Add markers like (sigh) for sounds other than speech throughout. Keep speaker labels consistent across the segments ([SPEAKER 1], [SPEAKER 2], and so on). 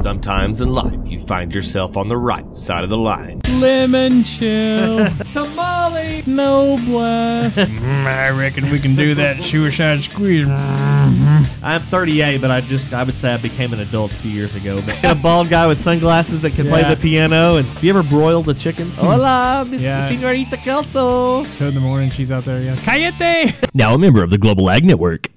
[SPEAKER 1] Sometimes in life, you find yourself on the right side of the line.
[SPEAKER 2] Lemon chill. (laughs) Tamale. No blast. Mm, I reckon we can do that suicide squeeze.
[SPEAKER 3] I'm 38, but I just I would say I became an adult a few years ago. But a bald guy with sunglasses that can play the piano. And have you ever broiled a chicken? Hola, Miss
[SPEAKER 2] Yeah.
[SPEAKER 3] Senorita Kelso.
[SPEAKER 2] Two in the morning, she's out there. Yeah. Cayete.
[SPEAKER 1] Now a member of the Global Ag Network.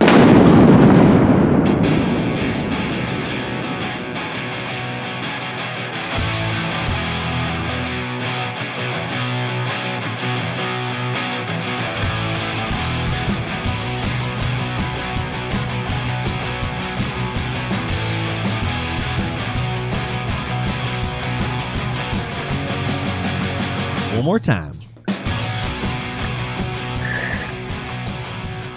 [SPEAKER 3] More time.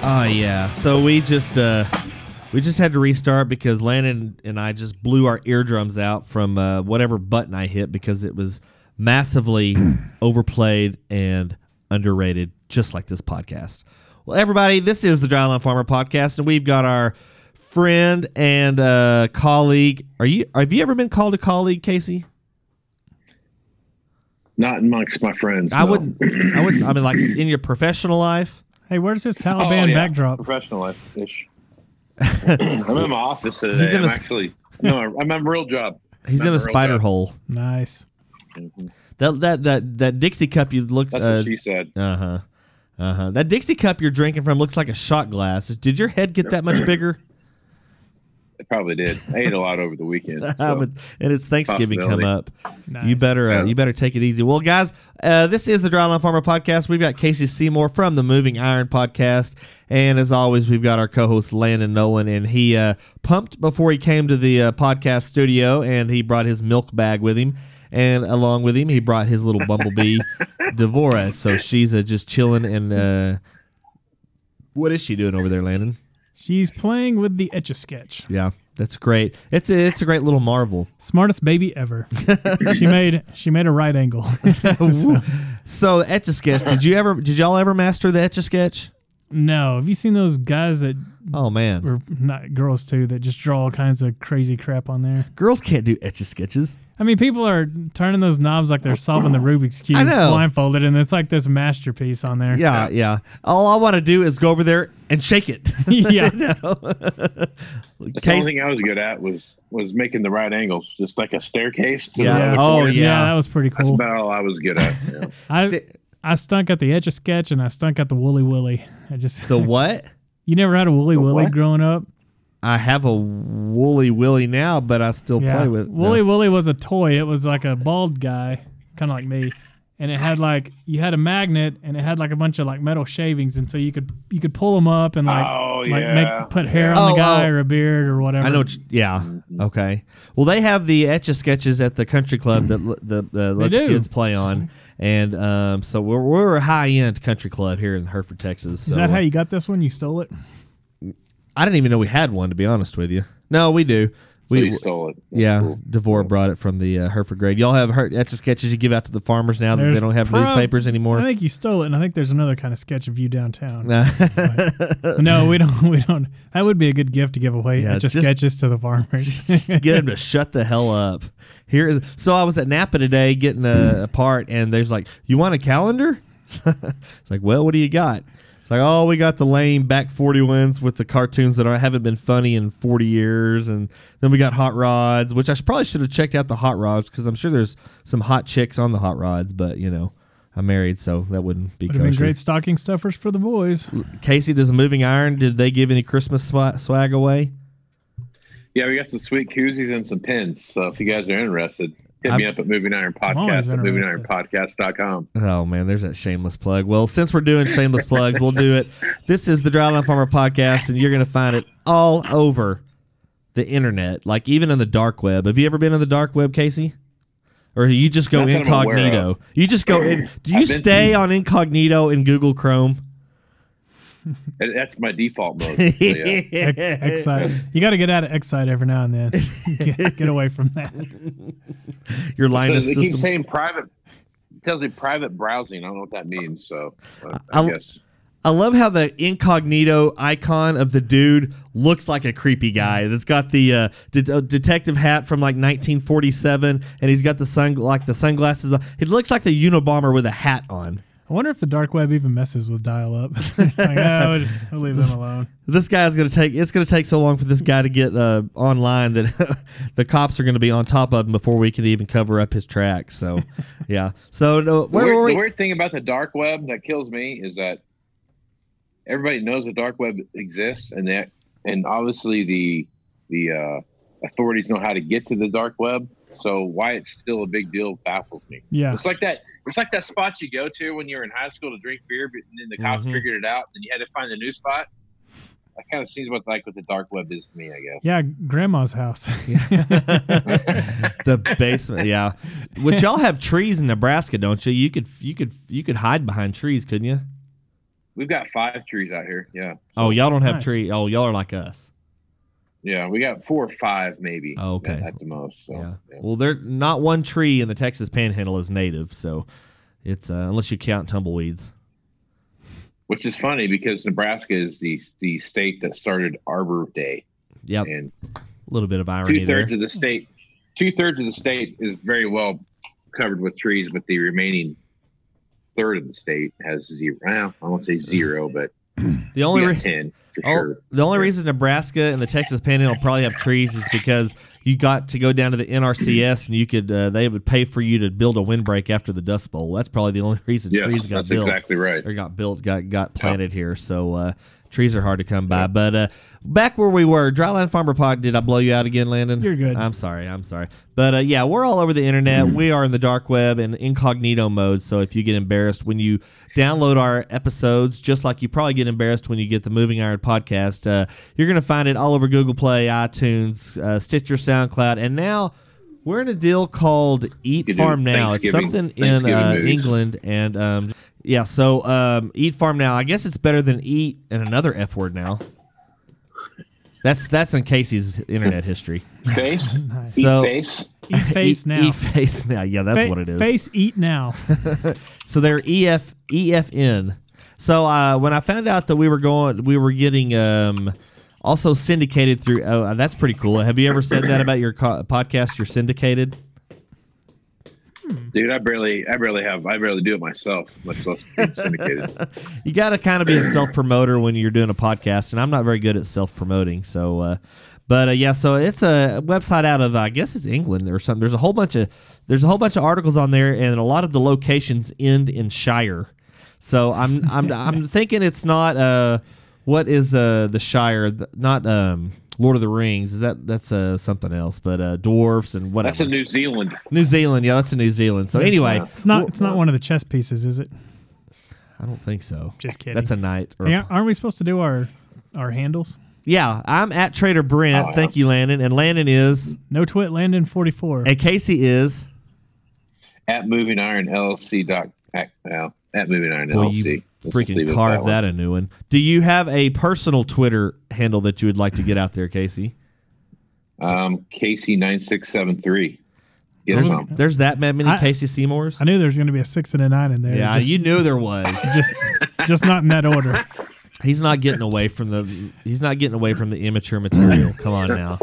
[SPEAKER 3] Oh yeah. So we just uh we just had to restart because Landon and I just blew our eardrums out from uh, whatever button I hit because it was massively (clears throat) overplayed and underrated, just like this podcast. Well, everybody, this is the Dryland Farmer podcast, and we've got our friend and uh, colleague. Are you? Have you ever been called a colleague, Casey?
[SPEAKER 4] Not amongst my friends.
[SPEAKER 3] I
[SPEAKER 4] no.
[SPEAKER 3] wouldn't. I wouldn't. I mean, like in your professional life.
[SPEAKER 2] Hey, where's this
[SPEAKER 4] Oh,
[SPEAKER 2] Taliban
[SPEAKER 4] yeah.
[SPEAKER 2] backdrop?
[SPEAKER 4] Professional life ish. (laughs) I'm in my office today.
[SPEAKER 3] He's in
[SPEAKER 4] I'm
[SPEAKER 3] a s-
[SPEAKER 4] actually no, I'm at a real job.
[SPEAKER 3] He's in
[SPEAKER 4] I'm
[SPEAKER 3] a
[SPEAKER 4] at
[SPEAKER 3] spider
[SPEAKER 4] job.
[SPEAKER 3] hole.
[SPEAKER 2] Nice.
[SPEAKER 4] Mhm.
[SPEAKER 3] That that that that Dixie cup you looked.
[SPEAKER 4] That's
[SPEAKER 3] Uh
[SPEAKER 4] what she said.
[SPEAKER 3] Uh huh. Uh huh. That Dixie cup you're drinking from looks like a shot glass. Did your head get that much (clears throat) bigger?
[SPEAKER 4] It probably did. I ate a lot over the weekend. (laughs) So-
[SPEAKER 3] would- and it's Thanksgiving come up.
[SPEAKER 2] Nice.
[SPEAKER 3] You better uh, you better take it easy. Well, guys, uh, this is the Dryland Farmer podcast. We've got Casey Seymour from the Moving Iron podcast, and as always, we've got our co-host Landon Nolan, and he uh, pumped before he came to the uh, podcast studio, and he brought his milk bag with him, and along with him, he brought his little bumblebee, (laughs) Devora. So she's uh, just chilling, and uh, what is she doing over there, Landon?
[SPEAKER 2] She's playing with the Etch a Sketch.
[SPEAKER 3] Yeah, that's great. It's a, it's a great little marvel.
[SPEAKER 2] Smartest baby ever. (laughs) she made she made a right angle. (laughs) So-
[SPEAKER 3] So Etch a Sketch, did you ever did y'all ever master the Etch a Sketch?
[SPEAKER 2] no, have you seen those guys that
[SPEAKER 3] Oh man,
[SPEAKER 2] or not girls too that just draw all kinds of crazy crap on there?
[SPEAKER 3] girls can't do Etch a Sketches.
[SPEAKER 2] I mean, people are turning those knobs like they're solving the Rubik's cube
[SPEAKER 3] I know.
[SPEAKER 2] blindfolded, and it's like this masterpiece on there.
[SPEAKER 3] Yeah, yeah. All I want to do is go over there and shake it. (laughs) (laughs)
[SPEAKER 2] Yeah.
[SPEAKER 3] You know?
[SPEAKER 4] That's the
[SPEAKER 3] Case-
[SPEAKER 4] only thing I was good at was was making the right angles, just like a staircase. To
[SPEAKER 3] Yeah.
[SPEAKER 4] The other
[SPEAKER 3] Oh,
[SPEAKER 4] corner.
[SPEAKER 3] yeah.
[SPEAKER 2] that was pretty cool.
[SPEAKER 4] That's
[SPEAKER 2] cool.
[SPEAKER 4] about all I was good at. yeah. (laughs)
[SPEAKER 2] I
[SPEAKER 3] Sti-
[SPEAKER 2] I stunk at the Etch a Sketch, and I stunk at the Woolly Willy. I just
[SPEAKER 3] the what?
[SPEAKER 2] you never had a Woolly
[SPEAKER 4] The
[SPEAKER 2] Willy
[SPEAKER 4] what?
[SPEAKER 2] growing up.
[SPEAKER 3] I have a woolly willy now, but I still play with
[SPEAKER 2] Wooly
[SPEAKER 3] no.
[SPEAKER 2] Wooly was a toy. It was like a bald guy, kind of like me, and it had like you had a magnet, and it had like a bunch of like metal shavings, and so you could you could pull them up and like
[SPEAKER 4] Oh,
[SPEAKER 2] like
[SPEAKER 4] yeah.
[SPEAKER 2] make put hair
[SPEAKER 3] Yeah.
[SPEAKER 2] on
[SPEAKER 3] Oh,
[SPEAKER 2] the guy
[SPEAKER 3] oh.
[SPEAKER 2] or a beard or whatever.
[SPEAKER 3] I know. What you- yeah. Okay. Well, they have the etch a sketches at the country club that l- the, the let the kids play on, and um, so we're we're a high end country club here in Hereford, Texas.
[SPEAKER 2] Is that how you got this one? You stole it?
[SPEAKER 3] I didn't even know we had one. To be honest with you, no, we do.
[SPEAKER 4] So
[SPEAKER 3] We
[SPEAKER 4] you stole it. That's
[SPEAKER 3] yeah,
[SPEAKER 4] cool.
[SPEAKER 3] Devore brought it from the uh, Hereford grade. Y'all have her etch a sketches you give out to the farmers now that they don't have
[SPEAKER 2] prob-
[SPEAKER 3] newspapers anymore.
[SPEAKER 2] I think you stole it, and I think there's another kind of sketch of you downtown. (laughs) no, we don't. We don't. That would be a good gift to give away.
[SPEAKER 3] Yeah,
[SPEAKER 2] just,
[SPEAKER 3] just-
[SPEAKER 2] sketches to the farmers. (laughs)
[SPEAKER 3] just get them to shut the hell up. Here is so I was at Napa today getting a, a part, and there's like, you want a calendar? (laughs) it's like, well, what do you got? It's like, oh, we got the lame back 40 ones with the cartoons that are, haven't been funny in 40 years, and then we got hot rods, which I sh- probably should have checked out the hot rods because I'm sure there's some hot chicks on the hot rods, but you know. I'm married, so that wouldn't be
[SPEAKER 2] Would have been great stocking stuffers for the boys.
[SPEAKER 3] Casey, does a moving iron? Did they give any Christmas swag away?
[SPEAKER 4] Yeah, we got some sweet koozies and some pins. So if you guys are interested, hit me
[SPEAKER 3] I'm-
[SPEAKER 4] up at Moving Iron Podcast at
[SPEAKER 2] interested.
[SPEAKER 4] movingironpodcast.com.
[SPEAKER 3] Oh man, there's that shameless plug. Well, since we're doing shameless (laughs) plugs, we'll do it. This is the Dryland Farmer podcast, and you're gonna find it all over the internet, like even in the dark web. Have you ever been in the dark web, Casey? Or you just go
[SPEAKER 4] Not that I'm aware
[SPEAKER 3] incognito? You just go in. (clears throat) Do you stay
[SPEAKER 4] to-
[SPEAKER 3] on incognito in Google Chrome? (laughs)
[SPEAKER 4] And That's my default mode. (laughs) So, yeah.
[SPEAKER 2] Excite. You got to get out of Excite every now and then. (laughs) get, get away from that.
[SPEAKER 3] Your
[SPEAKER 4] So
[SPEAKER 3] Linus
[SPEAKER 4] they keep
[SPEAKER 3] system.
[SPEAKER 4] saying private. It tells me private browsing. I don't know what that means. So I, I
[SPEAKER 3] I'll-
[SPEAKER 4] guess
[SPEAKER 3] I love how the incognito icon of the dude looks like a creepy guy that's got the uh, de- uh, detective hat from like 1947, and he's got the sun like the sunglasses. on. He looks like the Unabomber with a hat on.
[SPEAKER 2] I wonder if the dark web even messes with dial-up. (laughs) like, oh, we'll, just, we'll leave them alone.
[SPEAKER 3] This guy's gonna take. It's gonna take so long for this guy to get uh, online that (laughs) the cops are gonna be on top of him before we can even cover up his tracks. So, (laughs) yeah. So no,
[SPEAKER 4] The weird,
[SPEAKER 3] we?
[SPEAKER 4] the weird thing about the dark web that kills me is that everybody knows the dark web exists, and that, and obviously the the uh, authorities know how to get to the dark web. So why it's still a big deal baffles me.
[SPEAKER 2] Yeah.
[SPEAKER 4] It's like that. It's like that spot you go to when you're in high school to drink beer, but then the cops
[SPEAKER 3] Mhm.
[SPEAKER 4] figured it out, and you had to find a new spot. That kind of seems what like what the dark web is to me, I guess.
[SPEAKER 2] Yeah, grandma's house. (laughs)
[SPEAKER 3] the basement. Yeah. Which y'all have trees in Nebraska, don't you? You could you could you could hide behind trees, couldn't you?
[SPEAKER 4] We've got five trees out here. Yeah,
[SPEAKER 3] Oh, y'all don't have
[SPEAKER 2] Nice.
[SPEAKER 3] tree. Oh, y'all are like us.
[SPEAKER 4] Yeah, we got four or five maybe.
[SPEAKER 3] Oh, okay.
[SPEAKER 4] at, the most. So,
[SPEAKER 3] yeah.
[SPEAKER 4] yeah.
[SPEAKER 3] Well, there not one tree in the Texas Panhandle is native, so it's uh, unless you count tumbleweeds.
[SPEAKER 4] which is funny because Nebraska is the the state that started Arbor Day,
[SPEAKER 3] Yep.
[SPEAKER 4] and
[SPEAKER 3] A little bit of irony
[SPEAKER 4] two
[SPEAKER 3] there.
[SPEAKER 4] thirds of the state, two thirds of the state is very well covered with trees, but the remaining third of the state has zero. Well, I won't say zero, but (clears throat)
[SPEAKER 3] The only re-
[SPEAKER 4] ten for
[SPEAKER 3] Oh,
[SPEAKER 4] sure.
[SPEAKER 3] the only reason Nebraska and the Texas Panhandle probably have trees is because you got to go down to the NRCS and you could uh, they would pay for you to build a windbreak after the Dust Bowl. That's probably the only (laughs) reason
[SPEAKER 4] Yes,
[SPEAKER 3] trees got
[SPEAKER 4] that's
[SPEAKER 3] built
[SPEAKER 4] exactly right.
[SPEAKER 3] or got built got got planted here. So uh, trees are hard to come by. But uh, back where we were, Dryland Farmer Pod. Did I blow you out again, Landon?
[SPEAKER 2] You're good.
[SPEAKER 3] I'm sorry. I'm sorry. But uh, yeah, we're all over the internet. we are in the dark web and incognito mode. So if you get embarrassed when you download our episodes, just like you probably get embarrassed when you get the Moving Iron podcast, uh, you're going to find it all over Google Play, iTunes, uh, Stitcher, SoundCloud, and now. We're in a deal called Eat
[SPEAKER 4] You
[SPEAKER 3] Farm Now. It's something in uh. England, and um, yeah. So um, Eat Farm Now. I guess it's better than Eat and another F word now. That's that's in Casey's internet history.
[SPEAKER 4] Face, (laughs)
[SPEAKER 2] Nice.
[SPEAKER 4] eat
[SPEAKER 3] So-
[SPEAKER 4] face.
[SPEAKER 2] Eat face
[SPEAKER 3] eat,
[SPEAKER 2] now.
[SPEAKER 3] Eat face now. Yeah, that's
[SPEAKER 2] Fa-
[SPEAKER 3] what it is.
[SPEAKER 2] Face eat now. (laughs)
[SPEAKER 3] So they're EF EFN. So uh, when I found out that we were going, we were getting um, also syndicated through. Oh, that's pretty cool. Have you ever said that about your co- podcast? You're syndicated.
[SPEAKER 4] Dude, I barely, I barely have, I barely do it myself, much less syndicated. (laughs)
[SPEAKER 3] You got to kind of be a self promoter when you're doing a podcast, and I'm not very good at self promoting. So, uh, but uh, yeah, so it's a website out of I guess it's England or something. There's a whole bunch of there's a whole bunch of articles on there, and a lot of the locations end in Shire. So I'm I'm I'm thinking it's not uh what is uh the Shire? Not um Lord of the Rings. Is that that's uh something else? But uh dwarfs and whatever.
[SPEAKER 4] That's in New Zealand.
[SPEAKER 3] New Zealand. Yeah, that's in New Zealand. So anyway,
[SPEAKER 2] It's not. It's not one of the chess pieces, is it?
[SPEAKER 3] I don't think so.
[SPEAKER 2] Just kidding.
[SPEAKER 3] That's a knight. Or a
[SPEAKER 2] Yeah, aren't we supposed to do our our handles?
[SPEAKER 3] Yeah, I'm at Trader Brent.
[SPEAKER 4] Oh, yeah.
[SPEAKER 3] Thank you, Landon. And Landon is,
[SPEAKER 2] No twit. Landon forty four.
[SPEAKER 3] and Casey is.
[SPEAKER 4] At Moving Iron LLC. Doc, at, well, at Moving Iron
[SPEAKER 3] Boy,
[SPEAKER 4] LLC.
[SPEAKER 3] you
[SPEAKER 4] Let's just leave
[SPEAKER 3] freaking
[SPEAKER 4] it at
[SPEAKER 3] carved
[SPEAKER 4] one.
[SPEAKER 3] that a new one. Do you have a personal Twitter handle that you would like to get out there, Casey?
[SPEAKER 4] Um, Casey nine six seven three.
[SPEAKER 3] There's, there's that many
[SPEAKER 2] I-
[SPEAKER 3] Casey Seymours.
[SPEAKER 2] I knew there was going to be a six and a nine in there.
[SPEAKER 3] Yeah,
[SPEAKER 2] just,
[SPEAKER 3] you knew there was. (laughs)
[SPEAKER 2] just just not in that order.
[SPEAKER 3] He's not getting away from the. He's not getting away from the immature material. Come on now.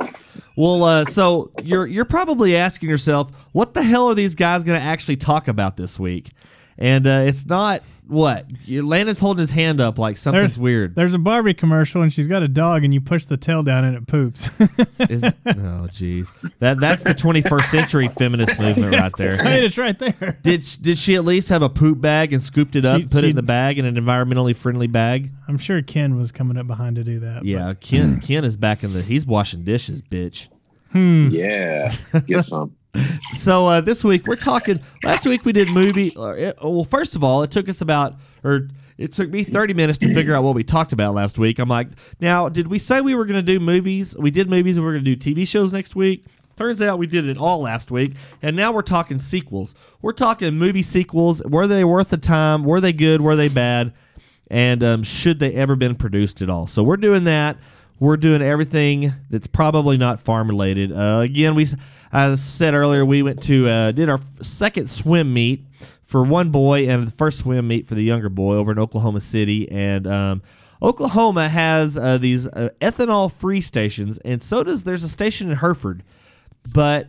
[SPEAKER 3] Well, uh, so you're you're probably asking yourself, what the hell are these guys going to actually talk about this week? And uh, it's not what you- Landon's holding his hand up like something's
[SPEAKER 2] There's-
[SPEAKER 3] weird.
[SPEAKER 2] There's a Barbie commercial and she's got a dog and you push the tail down and it poops.
[SPEAKER 3] Is, (laughs) oh, jeez, that that's the 21st century feminist movement (laughs) right there.
[SPEAKER 2] I
[SPEAKER 3] there.
[SPEAKER 2] mean, it's right there.
[SPEAKER 3] Did did she at least have a poop bag and scooped it up,
[SPEAKER 2] She-
[SPEAKER 3] and put it in the bag in an environmentally friendly bag?
[SPEAKER 2] I'm sure Ken was coming up behind to do that.
[SPEAKER 3] Yeah, Ken Ken is back in the. He's washing dishes, bitch. Hmm.
[SPEAKER 4] Yeah. Get some.
[SPEAKER 3] So uh, this week we're talking. Last week we did movie. It- well, first of all, it took us about, or it took me thirty minutes to figure out what we talked about last week. I'm like, now did we say we were going to do movies? We did movies, and we are going to do TV shows next week. Turns out we did it all last week, and now we're talking sequels. We're talking movie sequels. Were they worth the time? Were they good? Were they bad? And um, should they ever been produced at all? So we're doing that. we're doing everything that's probably not farm related. Uh, again, we, as I said earlier, we went to uh, did our second swim meet for one boy and the first swim meet for the younger boy over in Oklahoma City, and um, Oklahoma has uh, these uh, ethanol free stations, and so does there's a station in Hereford, but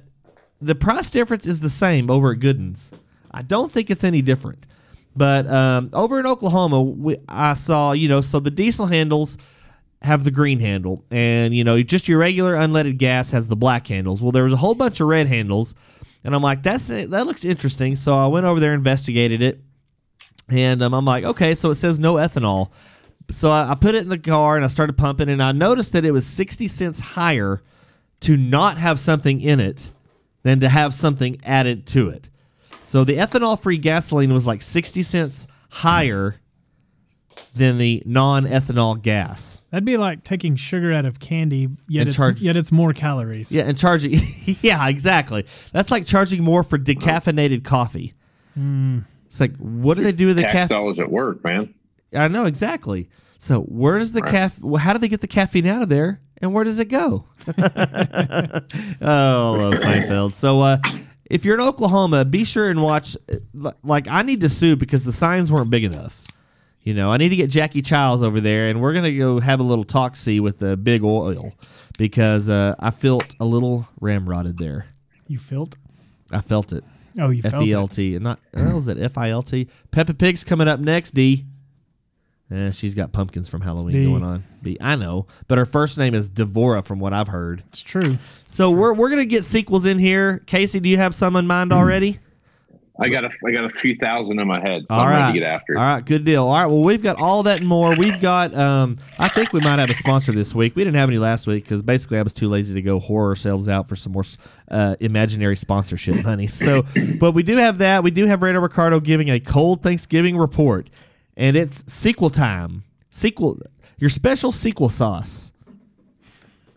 [SPEAKER 3] the price difference is the same over at Goodens. I don't think it's any different. But um, over in Oklahoma, we, I saw, you know, so the diesel handles have the green handle, and, you know, just your regular unleaded gas has the black handles. Well, there was a whole bunch of red handles, and I'm like, that's that looks interesting. So I went over there, investigated it, and um, I'm like, okay, so it says no ethanol. So I, I put it in the car and I started pumping, and I noticed that it was 60 cents higher to not have something in it than to have something added to it. So the ethanol free gasoline was like 60 cents higher than the non ethanol gas.
[SPEAKER 2] That'd be like taking sugar out of candy, yet
[SPEAKER 3] And
[SPEAKER 2] it's
[SPEAKER 3] charge-
[SPEAKER 2] yet it's more calories.
[SPEAKER 3] Yeah, and charging. (laughs) yeah, exactly. That's like charging more for decaffeinated coffee. It's like, what do they do with the
[SPEAKER 4] Tax
[SPEAKER 3] caffeine?
[SPEAKER 4] dollars at work, man.
[SPEAKER 3] I know exactly. So where does the
[SPEAKER 4] Right.
[SPEAKER 3] caff? well, How do they get the caffeine out of there, and where does it go? (laughs) oh, I love Seinfeld. So uh, if you're in Oklahoma, be sure and watch. uh, Like I need to sue because the signs weren't big enough. You know, I need to get Jackie Chiles over there, and we're gonna go have a little talk see with the big oil because uh, I felt a little ramrodded there.
[SPEAKER 2] You felt?
[SPEAKER 3] I felt it.
[SPEAKER 2] Oh, you
[SPEAKER 3] F
[SPEAKER 2] felt
[SPEAKER 3] E L
[SPEAKER 2] it.
[SPEAKER 3] T. And not oh, is it F I L T? Peppa Pig's coming up next, D. Eh, she's got pumpkins from Halloween going on. B. I know, but her first name is Devora, from what I've heard.
[SPEAKER 2] It's true.
[SPEAKER 3] So we're we're gonna get sequels in here. Casey, do you have some in mind already?
[SPEAKER 4] I got a I got a few thousand in my head. So
[SPEAKER 3] All
[SPEAKER 4] I'm ready
[SPEAKER 3] right,
[SPEAKER 4] to get after it.
[SPEAKER 3] all right, good deal. All right, well we've got all that and more. We've got. Um, I think we might have a sponsor this week. We didn't have any last week because basically I was too lazy to go whore ourselves out for some more uh, imaginary sponsorship money. So, (laughs) but we do have that. We do have Radar Ricardo giving a cold Thanksgiving report, and it's sequel time. Sequel, your special sequel sauce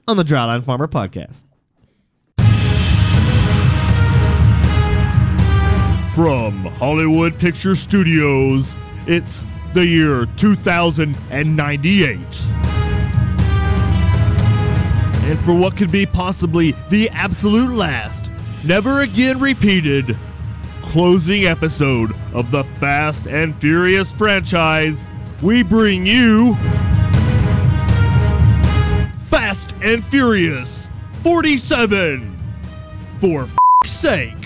[SPEAKER 3] on the Dryland Farmer podcast.
[SPEAKER 1] From Hollywood Picture Studios, it's the year 2098. And for what could be possibly the absolute last, never again repeated, closing episode of the Fast and Furious franchise, we bring you Fast and Furious 47. For f***'s sake.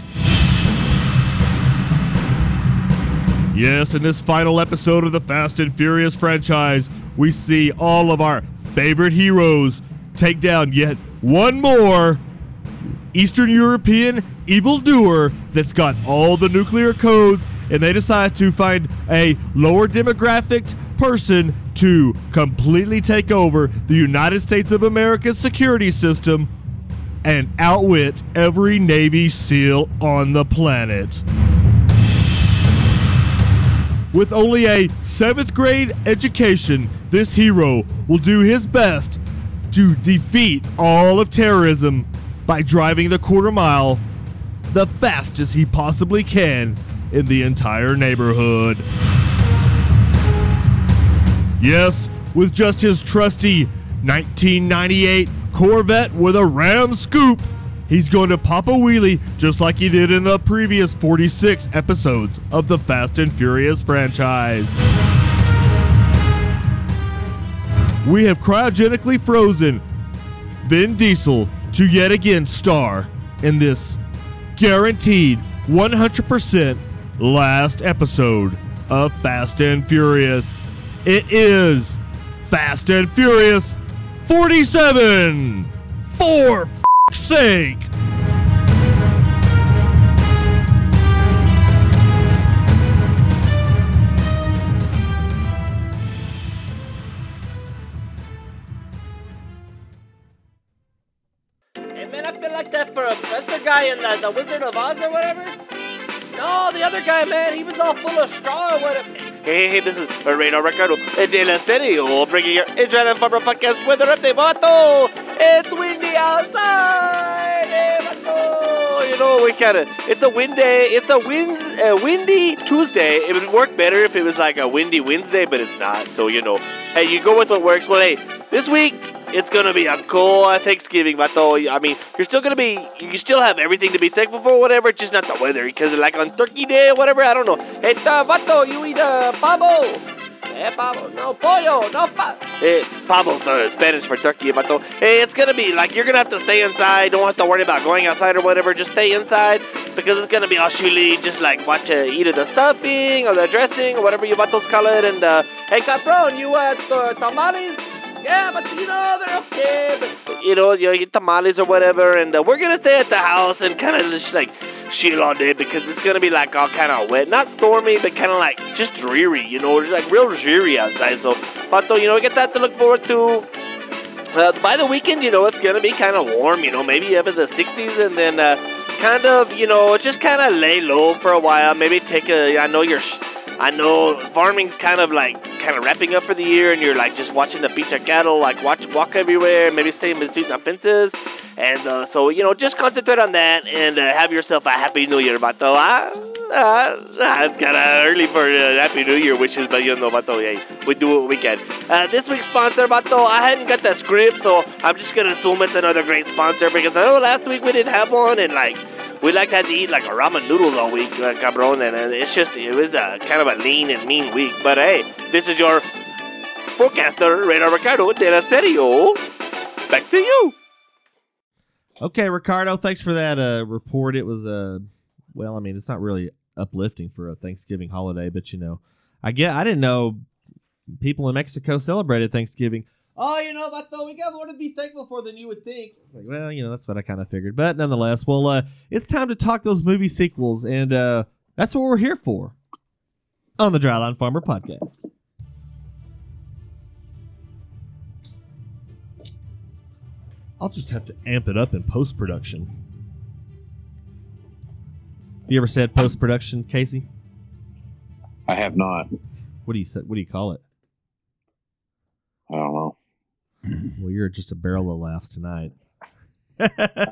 [SPEAKER 1] Yes, in this final episode of the Fast and Furious franchise, we see all of our favorite heroes take down yet one more Eastern European evildoer that's got all the nuclear codes, and they decide to find a lower demographic person to completely take over the United States of America's security system and outwit every Navy SEAL on the planet. With only a seventh grade education, this hero will do his best to defeat all of terrorism by driving the quarter mile the fastest he possibly can in the entire neighborhood. Yes, with just his trusty 1998 Corvette with a Ram scoop, He's going to pop a wheelie just like he did in the previous 46 episodes of the Fast and Furious franchise. We have cryogenically frozen Vin Diesel to yet again star in this guaranteed 100% last episode of Fast and Furious. It is Fast and Furious 47 4 fuck's sake!
[SPEAKER 5] guy in the, the, Wizard of Oz or whatever? No, the other guy, man, he was all full of straw or whatever. Hey, hey, this is Reino Ricardo eh, de la Serie, oh, bringing your Israel and podcast weather update, Vato! It's windy outside! Know, we kind of, it's a windy, it's a winds, uh, windy Tuesday. It would work better if it was like a windy Wednesday, but it's not. So, you know, hey, you go with what works. Well, hey, this week, it's gonna be a cool Thanksgiving, Vato. I mean, you're still gonna be, you still have everything to be thankful for, whatever. Just not the weather, because like on Turkey Day or whatever, I don't know. Hey, uh, Vato, you eat uh, pavo. Eh, pavo, no pollo, no pa. Eh, pavo's the Spanish for turkey, Vato. Hey, it's gonna be like you're gonna have to stay inside. Don't have to worry about going outside or whatever. Just stay inside because it's gonna be all chilly. Just like watch uh, either the stuffing or the dressing or whatever you vatos call it. And uh, hey, Capron, you uh, t- tamales? Yeah, but you know they're okay. But you know, you get tamales or whatever, and uh, we're gonna stay at the house and kind of just like chill all day because it's gonna be like all kind of wet, not stormy, but kind of like just dreary, you know, like real dreary outside. So, but though, you know, we get that to look forward to. Uh, by the weekend, you know, it's gonna be kind of warm, you know, maybe up in the 60s, and then uh, kind of, you know, just kind of lay low for a while. Maybe take a. I know you're. I know farming's kind of like kind of wrapping up for the year, and you're like just watching the beach of cattle, like watch walk everywhere, maybe stay in between the fences, and uh, so you know just concentrate on that and uh, have yourself a happy New Year, Bato. Ah, ah, ah, it's kind of early for uh, Happy New Year wishes, but you know, Bato, hey, we do what we can. Uh, this week's sponsor, Bato, I hadn't got the script, so I'm just gonna assume it's another great sponsor because I know last week we didn't have one, and like we like had to eat like a ramen noodles all week, uh, cabron, and uh, it's just it was a kind of a lean and mean week. But hey, this is your forecaster, Radar Ricardo de la Stereo. Back to you.
[SPEAKER 3] Okay, Ricardo, thanks for that uh, report. It was uh, well, I mean, it's not really uplifting for a Thanksgiving holiday, but you know, I get I didn't know people in Mexico celebrated Thanksgiving. Oh, you know, but though we got more to be thankful for than you would think. It's like, well, you know, that's what I kind of figured. But nonetheless, well, uh, it's time to talk those movie sequels, and uh, that's what we're here for on the Dryland Farmer podcast. I'll just have to amp it up in post production. You ever said post production, Casey?
[SPEAKER 4] I have not.
[SPEAKER 3] What do you say? What do you call it?
[SPEAKER 4] I don't know.
[SPEAKER 3] Well, you're just a barrel of laughs tonight.
[SPEAKER 4] I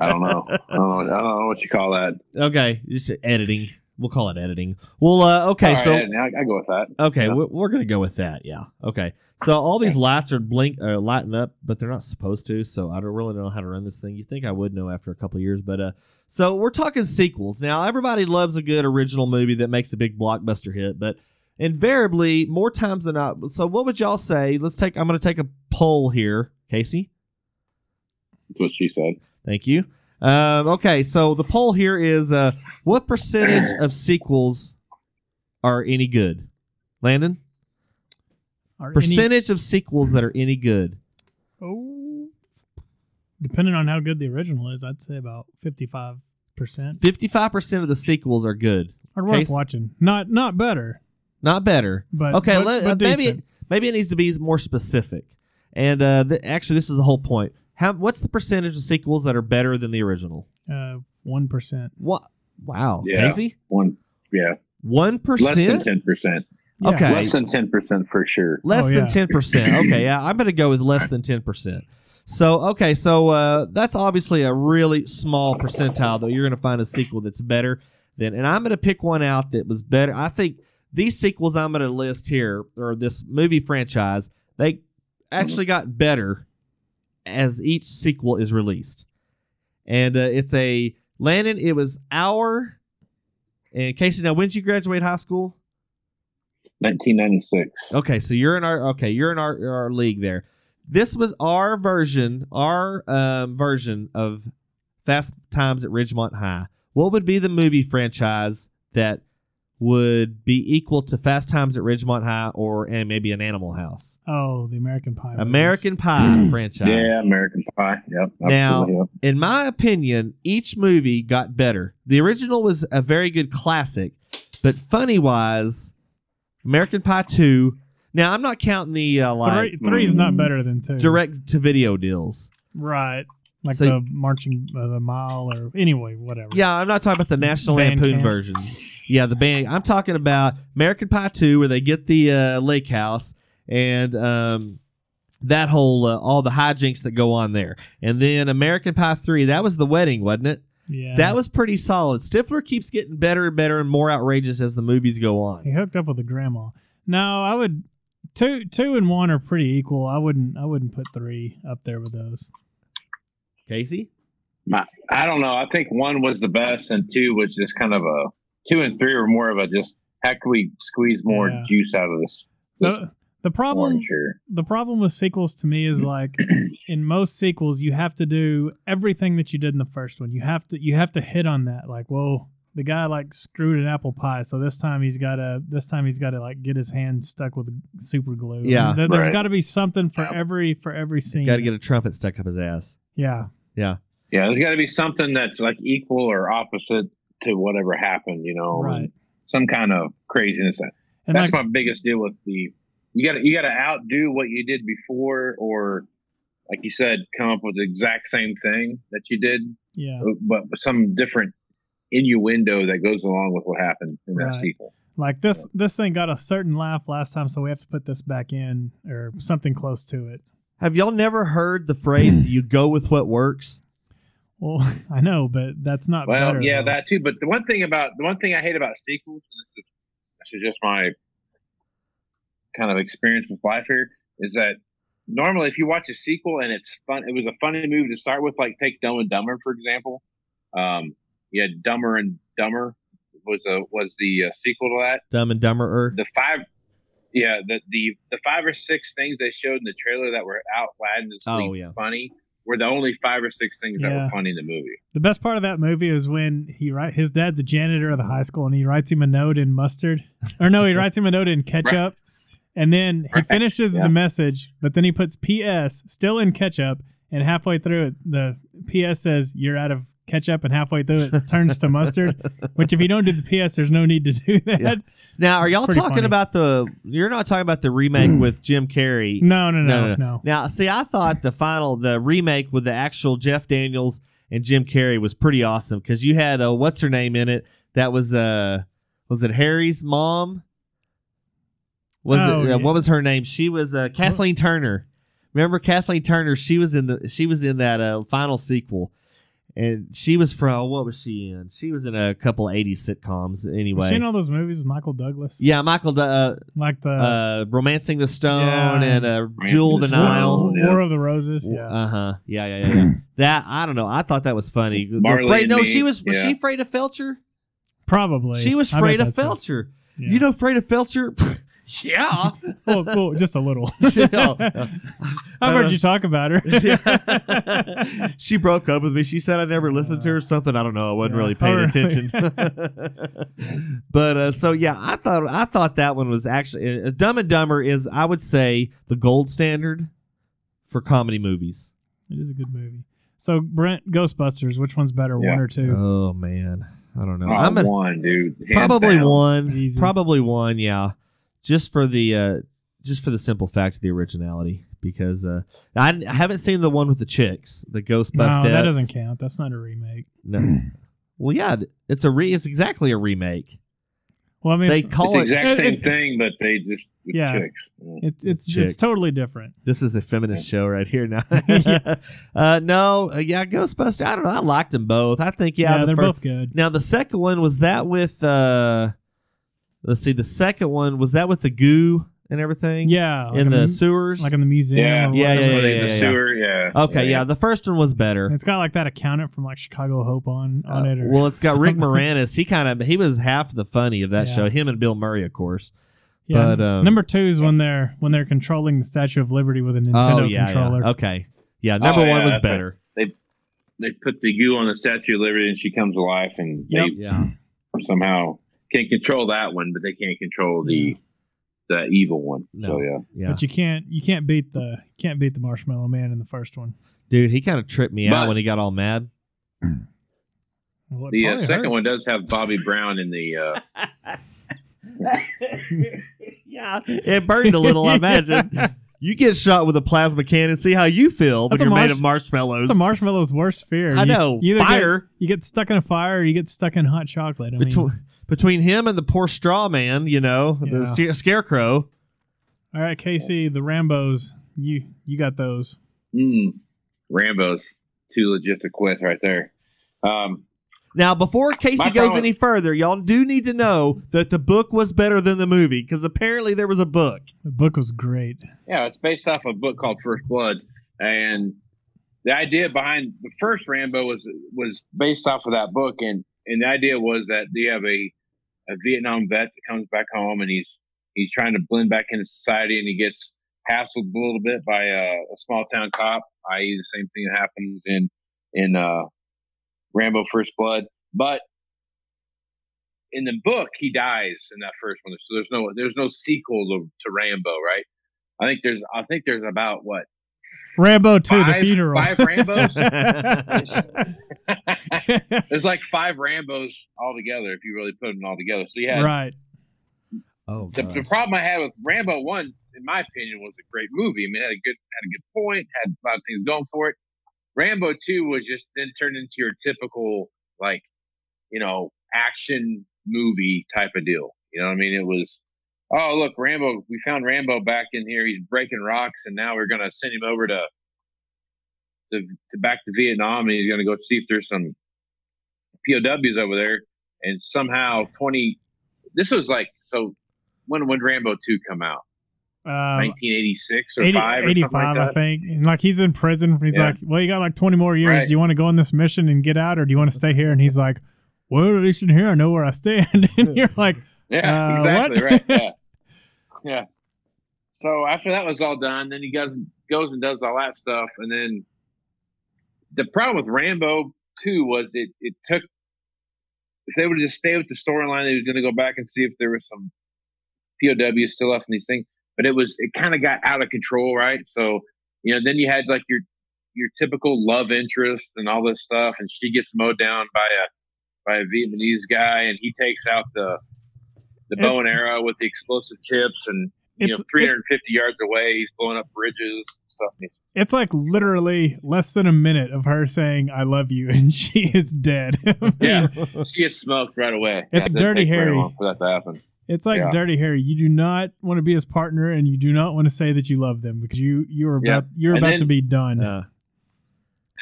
[SPEAKER 4] don't know. I don't know. I don't know what you call that.
[SPEAKER 3] Okay, just editing. We'll call it editing. Well, uh, okay,
[SPEAKER 4] All right,
[SPEAKER 3] so
[SPEAKER 4] I, I go with that.
[SPEAKER 3] okay,
[SPEAKER 4] Yeah.
[SPEAKER 3] we're, we're gonna go with that. Yeah. Okay. So all these lights are blink, uh, lighting up, but they're not supposed to. So I don't really know how to run this thing. You think I would know after a couple of years, but uh, so we're talking sequels now. Everybody loves a good original movie that makes a big blockbuster hit, but invariably, more times than not. So what would y'all say? Let's take. I'm gonna take a poll here, Casey.
[SPEAKER 4] That's what she said.
[SPEAKER 3] Thank you. Um, okay, so the poll here is uh, what percentage of sequels are any good? Landon?
[SPEAKER 2] Are any-
[SPEAKER 3] Percentage of sequels that are any good.
[SPEAKER 2] oh, depending on how good the original is, I'd say about fifty-five percent.
[SPEAKER 3] 55% of the sequels are good.
[SPEAKER 2] Are worth
[SPEAKER 3] Case-
[SPEAKER 2] watching. Not not better,
[SPEAKER 3] Not better.
[SPEAKER 2] but
[SPEAKER 3] Okay,
[SPEAKER 2] but,
[SPEAKER 3] let,
[SPEAKER 2] but
[SPEAKER 3] uh, maybe it, maybe it needs to be more specific. And uh, th- actually, this is the whole point. How what's the percentage of sequels that are better than the original?
[SPEAKER 2] uh one percent.
[SPEAKER 3] What? Wow,
[SPEAKER 4] Yeah.
[SPEAKER 3] Casey,
[SPEAKER 4] One, yeah,
[SPEAKER 3] one
[SPEAKER 4] less than ten percent.
[SPEAKER 3] Okay.
[SPEAKER 4] Less than ten percent for sure.
[SPEAKER 3] Less
[SPEAKER 2] Oh,
[SPEAKER 3] than
[SPEAKER 2] yeah.
[SPEAKER 3] ten percent. (clears throat) Okay, yeah, I'm gonna go with less than ten percent. So okay, so uh, that's obviously a really small percentile. Though you're gonna find a sequel that's better than, and I'm gonna pick one out that was better. I think these sequels I'm gonna list here, or this movie franchise, they actually got better as each sequel is released, and uh, it's a Landon. It was our. And Casey, now when did you graduate high school?
[SPEAKER 4] 1996.
[SPEAKER 3] Okay, so you're in our okay, you're in our our league there. This was our version, our um, version of Fast Times at Ridgemont High. What would be the movie franchise that would be equal to Fast Times at Ridgemont High or and maybe an Animal House?
[SPEAKER 2] Oh, the American Pie. movies.
[SPEAKER 3] American Pie (clears throat) franchise.
[SPEAKER 4] Yeah, American Pie. Yep.
[SPEAKER 3] Now-
[SPEAKER 4] yep.
[SPEAKER 3] in my opinion, each movie got better. The original was a very good classic, but funny wise, American Pie 2. Now, I'm not counting the uh, like
[SPEAKER 2] Three three's not better than two.
[SPEAKER 3] direct to video deals.
[SPEAKER 2] Right. Like
[SPEAKER 3] So-
[SPEAKER 2] the marching uh, the mile or anyway, whatever.
[SPEAKER 3] Yeah, I'm not talking about the National
[SPEAKER 2] Band
[SPEAKER 3] Lampoon
[SPEAKER 2] camp.
[SPEAKER 3] versions. Yeah, the band. I'm talking about American Pie 2, where they get the uh, lake house and um, that whole uh, all the hijinks that go on there. And then American Pie 3, that was the wedding, wasn't it?
[SPEAKER 2] Yeah.
[SPEAKER 3] That was pretty solid. Stifler keeps getting better and better and more outrageous as the movies go on.
[SPEAKER 2] he hooked up with a grandma. No, I would two two and one are pretty equal. I wouldn't I wouldn't put three up there with those.
[SPEAKER 3] Casey?
[SPEAKER 4] My, I don't know. I think one was the best, and two was just kind of a two and three were more of a just how can we squeeze more
[SPEAKER 2] Yeah.
[SPEAKER 4] juice out of this, this
[SPEAKER 2] The, the problem
[SPEAKER 4] orange here?
[SPEAKER 2] the problem with sequels to me is (clears throat) like in most sequels you have to do everything that you did in the first one. You have to you have to hit on that. Like, whoa, the guy like screwed an apple pie, so this time he's got to this time he's got to like get his hand stuck with super glue.
[SPEAKER 3] Yeah.
[SPEAKER 2] There, has
[SPEAKER 4] Right.
[SPEAKER 2] got to be something for
[SPEAKER 4] Yeah.
[SPEAKER 2] every for every scene.
[SPEAKER 3] Got to get a trumpet stuck up his ass.
[SPEAKER 2] yeah.
[SPEAKER 3] Yeah.
[SPEAKER 4] Yeah, there's got to be something that's like equal or opposite to whatever happened. You know,
[SPEAKER 2] Right.
[SPEAKER 4] some kind of craziness.
[SPEAKER 2] And
[SPEAKER 4] That's
[SPEAKER 2] like
[SPEAKER 4] my biggest deal with the. You got to you got to outdo what you did before, or like you said, come up with the exact same thing that you did,
[SPEAKER 2] yeah.
[SPEAKER 4] but with some different innuendo that goes along with what happened in that
[SPEAKER 2] Right.
[SPEAKER 4] sequel.
[SPEAKER 2] Like this this thing got a certain laugh last time, so we have to put this back in or something close to it.
[SPEAKER 3] Have y'all never heard the phrase (clears throat) "you go with what works"?
[SPEAKER 2] Well, (laughs) I know, but that's not
[SPEAKER 4] Well,
[SPEAKER 2] better.
[SPEAKER 4] yeah,
[SPEAKER 2] though.
[SPEAKER 4] that too. But the one thing about the one thing I hate about sequels, and this is, this is just my kind of experience with life here, is that normally if you watch a sequel and it's fun, it was a funny movie to start with. Like take Dumb and Dumber for example. Um, you had Dumber and Dumber was a was the uh, sequel to that.
[SPEAKER 3] Dumb and Dumber.
[SPEAKER 4] The five. Yeah, the, the the five or six things they showed in the trailer that were outlandishly
[SPEAKER 3] Oh, yeah.
[SPEAKER 4] funny were the only five or six things that were funny in the movie.
[SPEAKER 2] The best part of that movie is when he write his dad's a janitor of the high school and he writes him a note in mustard. (laughs) Or no, he writes him a note in ketchup. And then he
[SPEAKER 4] Right.
[SPEAKER 2] finishes
[SPEAKER 4] Yeah.
[SPEAKER 2] the message, but then he puts PS still in ketchup and halfway through it the PS says you're out of ketchup and halfway through it turns to mustard. Which if you don't do the PS, there's no need to do that.
[SPEAKER 3] Yeah. Now, are y'all talking
[SPEAKER 2] funny.
[SPEAKER 3] about the? You're not talking about the remake with Jim Carrey.
[SPEAKER 2] No, no, no, no.
[SPEAKER 3] Now, see, I thought the final, the remake with the actual Jeff Daniels and Jim Carrey was pretty awesome because you had uh, what's her name in it? That was uh, was it Harry's mom? Was
[SPEAKER 2] Oh,
[SPEAKER 3] it
[SPEAKER 2] yeah.
[SPEAKER 3] uh, what was her name? She was uh, Kathleen Turner. Remember Kathleen Turner? She was in the she was in that uh, final sequel, and she was from what was she in? She was in a couple '80s sitcoms anyway.
[SPEAKER 2] Was she in all those movies with Michael Douglas?
[SPEAKER 3] yeah, Michael, Du- uh,
[SPEAKER 2] Like the
[SPEAKER 3] uh, romancing the stone
[SPEAKER 2] Yeah.
[SPEAKER 3] and uh, Jewel of the
[SPEAKER 4] the
[SPEAKER 3] Nile.
[SPEAKER 4] Stone.
[SPEAKER 2] War, War of the Roses. Yeah.
[SPEAKER 3] Uh huh. Yeah, yeah, yeah, yeah. (clears throat) that I don't know. I thought that was funny. The Fra- no,
[SPEAKER 4] Me,
[SPEAKER 3] she was. Was
[SPEAKER 4] yeah.
[SPEAKER 3] she afraid of Felcher?
[SPEAKER 2] Probably.
[SPEAKER 3] She was
[SPEAKER 2] I bet
[SPEAKER 3] afraid of
[SPEAKER 2] that's.
[SPEAKER 3] Felcher.
[SPEAKER 2] Yeah.
[SPEAKER 3] You know, afraid of Felcher. (laughs) yeah. (laughs)
[SPEAKER 2] well, well, just a little. (laughs)
[SPEAKER 3] Yeah. (laughs)
[SPEAKER 2] I've heard you talk about her.
[SPEAKER 3] Yeah. she broke up with me. She said I never listened to her. Or something I don't know. I wasn't
[SPEAKER 2] Yeah.
[SPEAKER 3] really paying attention. but uh, so yeah, I thought I thought that one was actually uh, Dumb and Dumber is I would say the gold standard for comedy movies.
[SPEAKER 2] It is a good movie. So Brent, Ghostbusters, which one's better,
[SPEAKER 4] Yeah.
[SPEAKER 2] one or two?
[SPEAKER 3] Oh man, I don't know.
[SPEAKER 4] Oh,
[SPEAKER 3] I'm a,
[SPEAKER 4] one, dude. Hands
[SPEAKER 3] probably
[SPEAKER 4] down.
[SPEAKER 3] one.
[SPEAKER 2] Easy.
[SPEAKER 3] Probably one. Yeah, just for the uh, just for the simple fact of the originality. Because uh, I, I haven't seen the one with the chicks, the Ghostbusters.
[SPEAKER 2] no, that doesn't count. That's not a remake.
[SPEAKER 3] No. Well, yeah, it's a re. It's exactly a remake.
[SPEAKER 2] Well, I mean,
[SPEAKER 3] They call
[SPEAKER 4] It's the
[SPEAKER 3] it.
[SPEAKER 4] exact
[SPEAKER 2] it-
[SPEAKER 4] same
[SPEAKER 2] it-
[SPEAKER 4] thing, but they just with
[SPEAKER 2] Yeah.
[SPEAKER 4] chicks. Yeah.
[SPEAKER 2] it's it's
[SPEAKER 3] Chicks.
[SPEAKER 2] it's totally different.
[SPEAKER 3] This is a feminist show right here now. (laughs)
[SPEAKER 2] Yeah. (laughs)
[SPEAKER 3] uh, no, uh, yeah, Ghostbusters. I don't know. I liked them both. I think yeah,
[SPEAKER 2] Yeah,
[SPEAKER 3] the
[SPEAKER 2] they're
[SPEAKER 3] fir-
[SPEAKER 2] both good.
[SPEAKER 3] Now the second one was that with. uh Let's see. The second one was that with the goo and everything.
[SPEAKER 2] Yeah, like
[SPEAKER 3] in
[SPEAKER 2] a
[SPEAKER 3] the
[SPEAKER 2] mu-
[SPEAKER 3] sewers.
[SPEAKER 2] like in the museum.
[SPEAKER 4] Yeah,
[SPEAKER 2] or
[SPEAKER 3] Yeah,
[SPEAKER 2] whatever.
[SPEAKER 3] yeah, yeah,
[SPEAKER 4] the
[SPEAKER 3] yeah, yeah.
[SPEAKER 4] sewer? Yeah.
[SPEAKER 3] okay, yeah, the first one was better.
[SPEAKER 2] It's got like that accountant from like Chicago Hope on on
[SPEAKER 3] Uh,
[SPEAKER 2] it. Or
[SPEAKER 3] well, it's got Rick. (laughs) Moranis. He kind of he was half the funny of that
[SPEAKER 2] Yeah.
[SPEAKER 3] show. Him and Bill Murray, of course.
[SPEAKER 2] Yeah,
[SPEAKER 3] but, um,
[SPEAKER 2] number two is when they're when they're controlling the Statue of Liberty with a Nintendo
[SPEAKER 3] oh yeah,
[SPEAKER 2] controller.
[SPEAKER 3] yeah. Okay, yeah. Number
[SPEAKER 4] Oh,
[SPEAKER 3] one
[SPEAKER 4] yeah,
[SPEAKER 3] was
[SPEAKER 4] that's
[SPEAKER 3] better.
[SPEAKER 4] They they put the goo on the Statue of Liberty, and she comes alive, and
[SPEAKER 2] Yep.
[SPEAKER 3] Yeah.
[SPEAKER 4] they somehow can't control that one, but they can't control the the evil one.
[SPEAKER 3] No.
[SPEAKER 4] So yeah.
[SPEAKER 3] Yeah.
[SPEAKER 2] But you can't you can't beat the can't beat the Marshmallow Man in the first one.
[SPEAKER 3] Dude, he kind of tripped me out
[SPEAKER 4] But-
[SPEAKER 3] when he got all mad.
[SPEAKER 2] Well, it
[SPEAKER 4] The uh,
[SPEAKER 2] probably
[SPEAKER 4] second
[SPEAKER 2] hurt.
[SPEAKER 4] one does have Bobby Brown in the. Uh, (laughs)
[SPEAKER 3] yeah, it burned a little. I imagine. (laughs) You get shot with a plasma cannon. See how you feel when
[SPEAKER 2] That's a
[SPEAKER 3] you're made
[SPEAKER 2] marsh-
[SPEAKER 3] of marshmallows.
[SPEAKER 2] It's a marshmallows worst fear.
[SPEAKER 3] I
[SPEAKER 2] You-
[SPEAKER 3] know.
[SPEAKER 2] you either
[SPEAKER 3] Fire.
[SPEAKER 2] Get, you get stuck in a fire, or you get stuck in hot chocolate. I mean,
[SPEAKER 3] between between him and the poor straw man, you know, the
[SPEAKER 2] Yeah.
[SPEAKER 3] sca- scarecrow.
[SPEAKER 2] all right, Casey, the Rambo's. You you got those.
[SPEAKER 4] mm, Rambo's too legit to quit right there. Um,
[SPEAKER 3] Now, before Casey goes
[SPEAKER 4] problem-
[SPEAKER 3] any further, y'all do need to know that the book was better than the movie because apparently there was a book.
[SPEAKER 2] The book was great.
[SPEAKER 4] Yeah, it's based off a book called First Blood, and the idea behind the first Rambo was was based off of that book, and and the idea was that you have a a Vietnam vet that comes back home, and he's he's trying to blend back into society, and he gets hassled a little bit by a, a small town cop, i.e., the same thing that happens in in uh, Rambo First Blood, but in the book he dies in that first one, so there's no there's no sequel to, to Rambo, right? I think there's I think there's about what
[SPEAKER 2] Rambo 2, the
[SPEAKER 4] Five-
[SPEAKER 2] funeral.
[SPEAKER 4] five Rambos? (laughs) there's like five Rambos all together if you really put them all together. So you had
[SPEAKER 2] right.
[SPEAKER 3] Oh,
[SPEAKER 4] the, the problem I had with Rambo one, in my opinion, was a great movie. I mean, it had a good had a good point, had a lot of things going for it. Rambo two was just then turned into your typical like, you know, action movie type of deal. You know what I mean? It was oh look, Rambo we found Rambo back in here, he's breaking rocks and now we're gonna send him over to to, to back to Vietnam and he's gonna go see if there's some POWs over there and somehow twenty this was like so when when Rambo two come out?
[SPEAKER 2] Um,
[SPEAKER 4] 1986 or
[SPEAKER 2] 80
[SPEAKER 4] five or
[SPEAKER 2] 85,
[SPEAKER 4] like
[SPEAKER 2] I think. And like he's in prison. He's
[SPEAKER 4] Yeah.
[SPEAKER 2] like, well, you got like 20 more years.
[SPEAKER 4] Right.
[SPEAKER 2] Do you want to go on this mission and get out, or do you want to stay here? And he's like, well, at least in here I know where I stand. (laughs) and you're like,
[SPEAKER 4] Yeah,
[SPEAKER 2] Uh,
[SPEAKER 4] exactly
[SPEAKER 2] what?
[SPEAKER 4] right. Yeah, (laughs) yeah. So after that was all done, then he goes goes and does all that stuff, and then the problem with Rambo two was it it took if they would just stay with the storyline, they was going to go back and see if there was some POWs still left in these things, but it was it kind of got out of control, right? So you know, then you had like your your typical love interest and all this stuff, and she gets mowed down by a by a Vietnamese guy, and he takes out the the bow and arrow with the explosive tips, and you know,
[SPEAKER 2] It's-
[SPEAKER 4] 350 yards away, he's blowing up bridges stuff.
[SPEAKER 2] It's like literally less than a minute of her saying, I love you, (laughs) and she is dead. (laughs)
[SPEAKER 4] Yeah, (laughs) she gets smoked right away.
[SPEAKER 2] It's
[SPEAKER 4] it doesn't
[SPEAKER 2] Dirty
[SPEAKER 4] take
[SPEAKER 2] Harry.
[SPEAKER 4] for that to happen.
[SPEAKER 2] It's like
[SPEAKER 4] Yeah.
[SPEAKER 2] Dirty Harry. You do not want to be his partner, and you do not want to say that you love them because you you are
[SPEAKER 4] Yeah.
[SPEAKER 2] about you're
[SPEAKER 4] And
[SPEAKER 2] about
[SPEAKER 4] then-
[SPEAKER 2] to be done.
[SPEAKER 3] Uh,